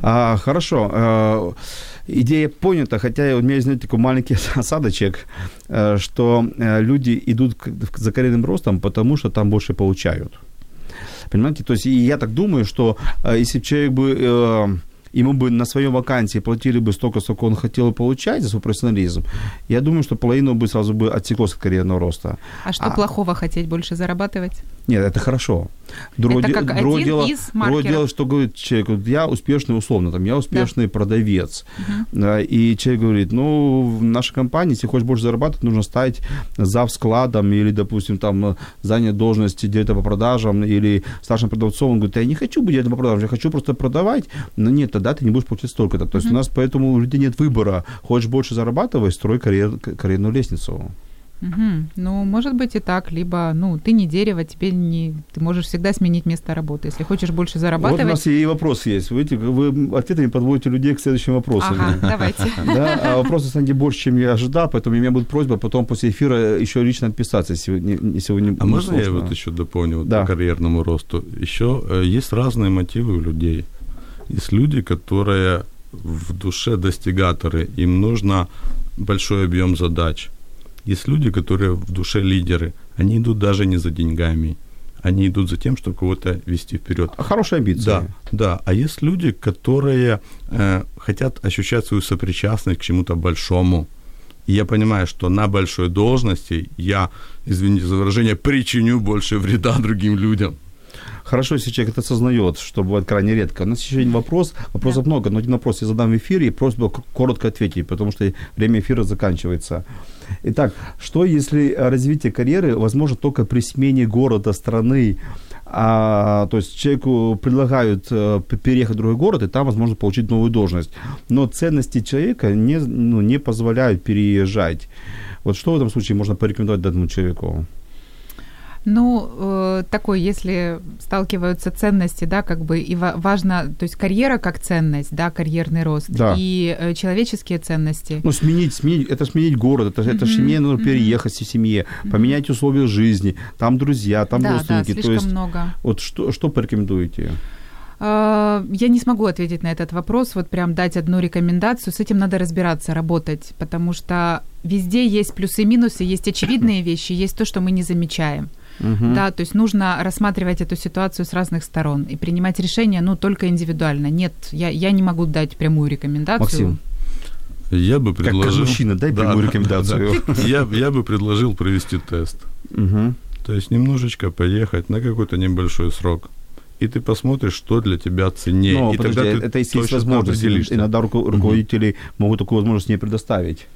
A: А, хорошо. Э, идея понята, хотя у меня есть, знаете, такой маленький осадочек, э, что э, люди идут к- за карьерным ростом, потому что там больше получают. Понимаете? То есть и я так думаю, что э, если человек бы... э, ему бы на своей вакансии платили бы столько, сколько он хотел получать за свой профессионализм, я думаю, что половину бы сразу бы отсеклось от карьерного роста.
B: А что
A: А-
B: плохого хотеть больше зарабатывать?
A: Нет, это хорошо. Другое,
B: Это как
A: другое дело, другое дело, что говорит человек, вот я успешный, условно, там, я успешный продавец. Да, и человек говорит, ну, в нашей компании, если хочешь больше зарабатывать, нужно стать зав складом или, допустим, там, занять должность директора по продажам или старшим продавцом. Он говорит, я не хочу быть директором по продажам, я хочу просто продавать. Но нет, тогда ты не будешь получать столько-то. То есть у нас поэтому у людей нет выбора. Хочешь больше зарабатывать, строй карьер, карьерную лестницу.
B: Мгм. Ну, может быть и так, либо, ну, ты не дерево, тебе не... Ты можешь всегда сменить место работы. Если хочешь больше зарабатывать...
A: Вот у нас и вопрос есть. Вы, вы ответами подводите людей к следующим вопросам.
B: Ага, давайте.
A: Да, а вопросы, кстати, больше, чем я ожидал, поэтому у меня будет просьба потом после эфира еще лично отписаться, если, вы не- если вы не
C: А можно я вот еще дополню
A: Да.
C: по карьерному росту? Еще э, есть разные мотивы у людей. Есть люди, которые в душе достигаторы, им нужно большой объем задач. Есть люди, которые в душе лидеры, они идут даже не за деньгами, они идут за тем, чтобы кого-то вести вперед.
A: А Хорошая амбиция.
C: Да, да. А есть люди, которые э, хотят ощущать свою сопричастность к чему-то большому. И я понимаю, что на большой должности я, извините за выражение, причиню больше вреда другим людям.
A: Хорошо, если человек это осознает, что бывает крайне редко. У нас еще один вопрос, вопросов много, но один вопрос я задам в эфире, и просьба к- коротко ответить, потому что время эфира заканчивается. Итак, что если развитие карьеры возможно только при смене города, страны, а, то есть человеку предлагают э, переехать в другой город, и там, возможно, получить новую должность. Но ценности человека не, ну, не позволяют переезжать. Вот что в этом случае можно порекомендовать данному человеку?
B: Ну, э, такой, если сталкиваются ценности, да, как бы и важно, то есть карьера как ценность, да, карьерный рост, да. и э, человеческие ценности.
A: Ну, сменить, сменить, это сменить город, это, mm-hmm. это семье нужно mm-hmm. переехать в семье, поменять условия жизни, там друзья, там
B: да,
A: родственники.
B: Да, то есть, много.
A: Вот что, что порекомендуете?
B: Э, я не смогу ответить на этот вопрос, вот прям дать одну рекомендацию. С этим надо разбираться, работать, потому что везде есть плюсы и минусы, есть очевидные вещи, есть то, что мы не замечаем. Угу. Да, то есть нужно рассматривать эту ситуацию с разных сторон и принимать решения, ну, только индивидуально. Нет, я, я не могу дать прямую рекомендацию.
A: Максим.
C: Я бы предложил...
A: Как, как мужчина, дай прямую да, рекомендацию.
C: Да, да. Я, я бы предложил провести тест. Угу. То есть немножечко поехать на какой-то небольшой срок. И ты посмотришь, что для тебя ценнее.
A: Но,
C: и
A: подожди,
C: тогда ты
A: это если есть возможность. Иногда руководители угу. могут такую возможность не предоставить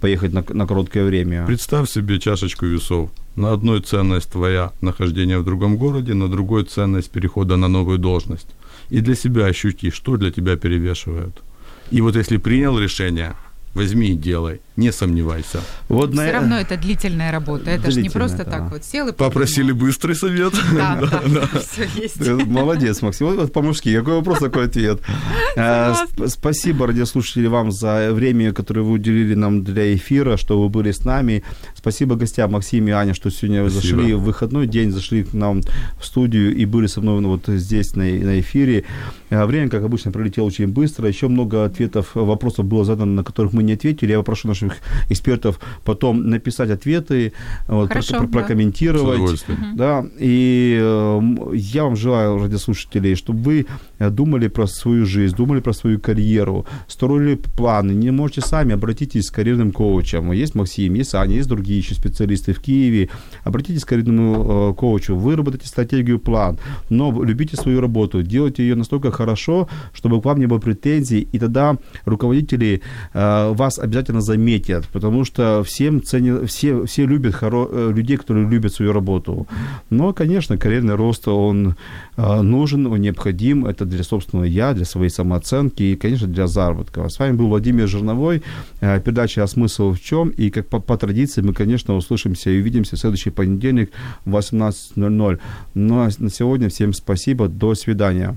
A: поехать на, на короткое время.
C: Представь себе чашечку весов. На одной ценность твоя нахождение в другом городе, на другой ценность перехода на новую должность. И для себя ощути, что для тебя перевешивает. И вот если принял решение, возьми и делай, не сомневайся.
B: Вот Все на... равно это длительная работа, это же не просто да. так вот сел и
C: Попросили быстрый совет.
B: Да, да, да. Все есть.
A: Молодец, Максим. Вот по-мужски, какой вопрос, такой ответ. Э, спасибо, радиослушатели, вам за время, которое вы уделили нам для эфира, что вы были с нами. Спасибо гостям Максим и Аня, что сегодня зашли в выходной день, зашли к нам в студию и были со мной вот здесь на, на эфире. Э, время, как обычно, пролетело очень быстро. Еще много ответов, вопросов было задано, на которых мы не ответили. Я попрошу наших экспертов потом написать ответы, вот,
B: Хорошо,
A: про,
B: да.
A: прокомментировать. Да, и э, я вам желаю, радиослушателей, чтобы вы э, думали про свою жизнь, думали про свою карьеру, строили планы. Не можете сами, обратитесь к карьерным коучам. Есть Максим, есть Аня, есть другие еще специалисты в Киеве. Обратитесь к карьерному э, коучу, выработайте стратегию, план, но любите свою работу, делайте ее настолько хорошо, чтобы к вам не было претензий, и тогда руководители э, вас обязательно заметят, потому что всем ценят, все, все любят хоро, э, людей, которые любят свою работу. Но, конечно, карьерный рост, он э, нужен, он необходим, это для собственного я, для своей самооценки и, конечно, для заработка. С вами был Владимир Жирновой, э, передача «А смысл в чем?» И, как по, по традиции, мы, конечно, услышимся и увидимся в следующий понедельник в 18.00. Ну, а на сегодня всем спасибо, до свидания.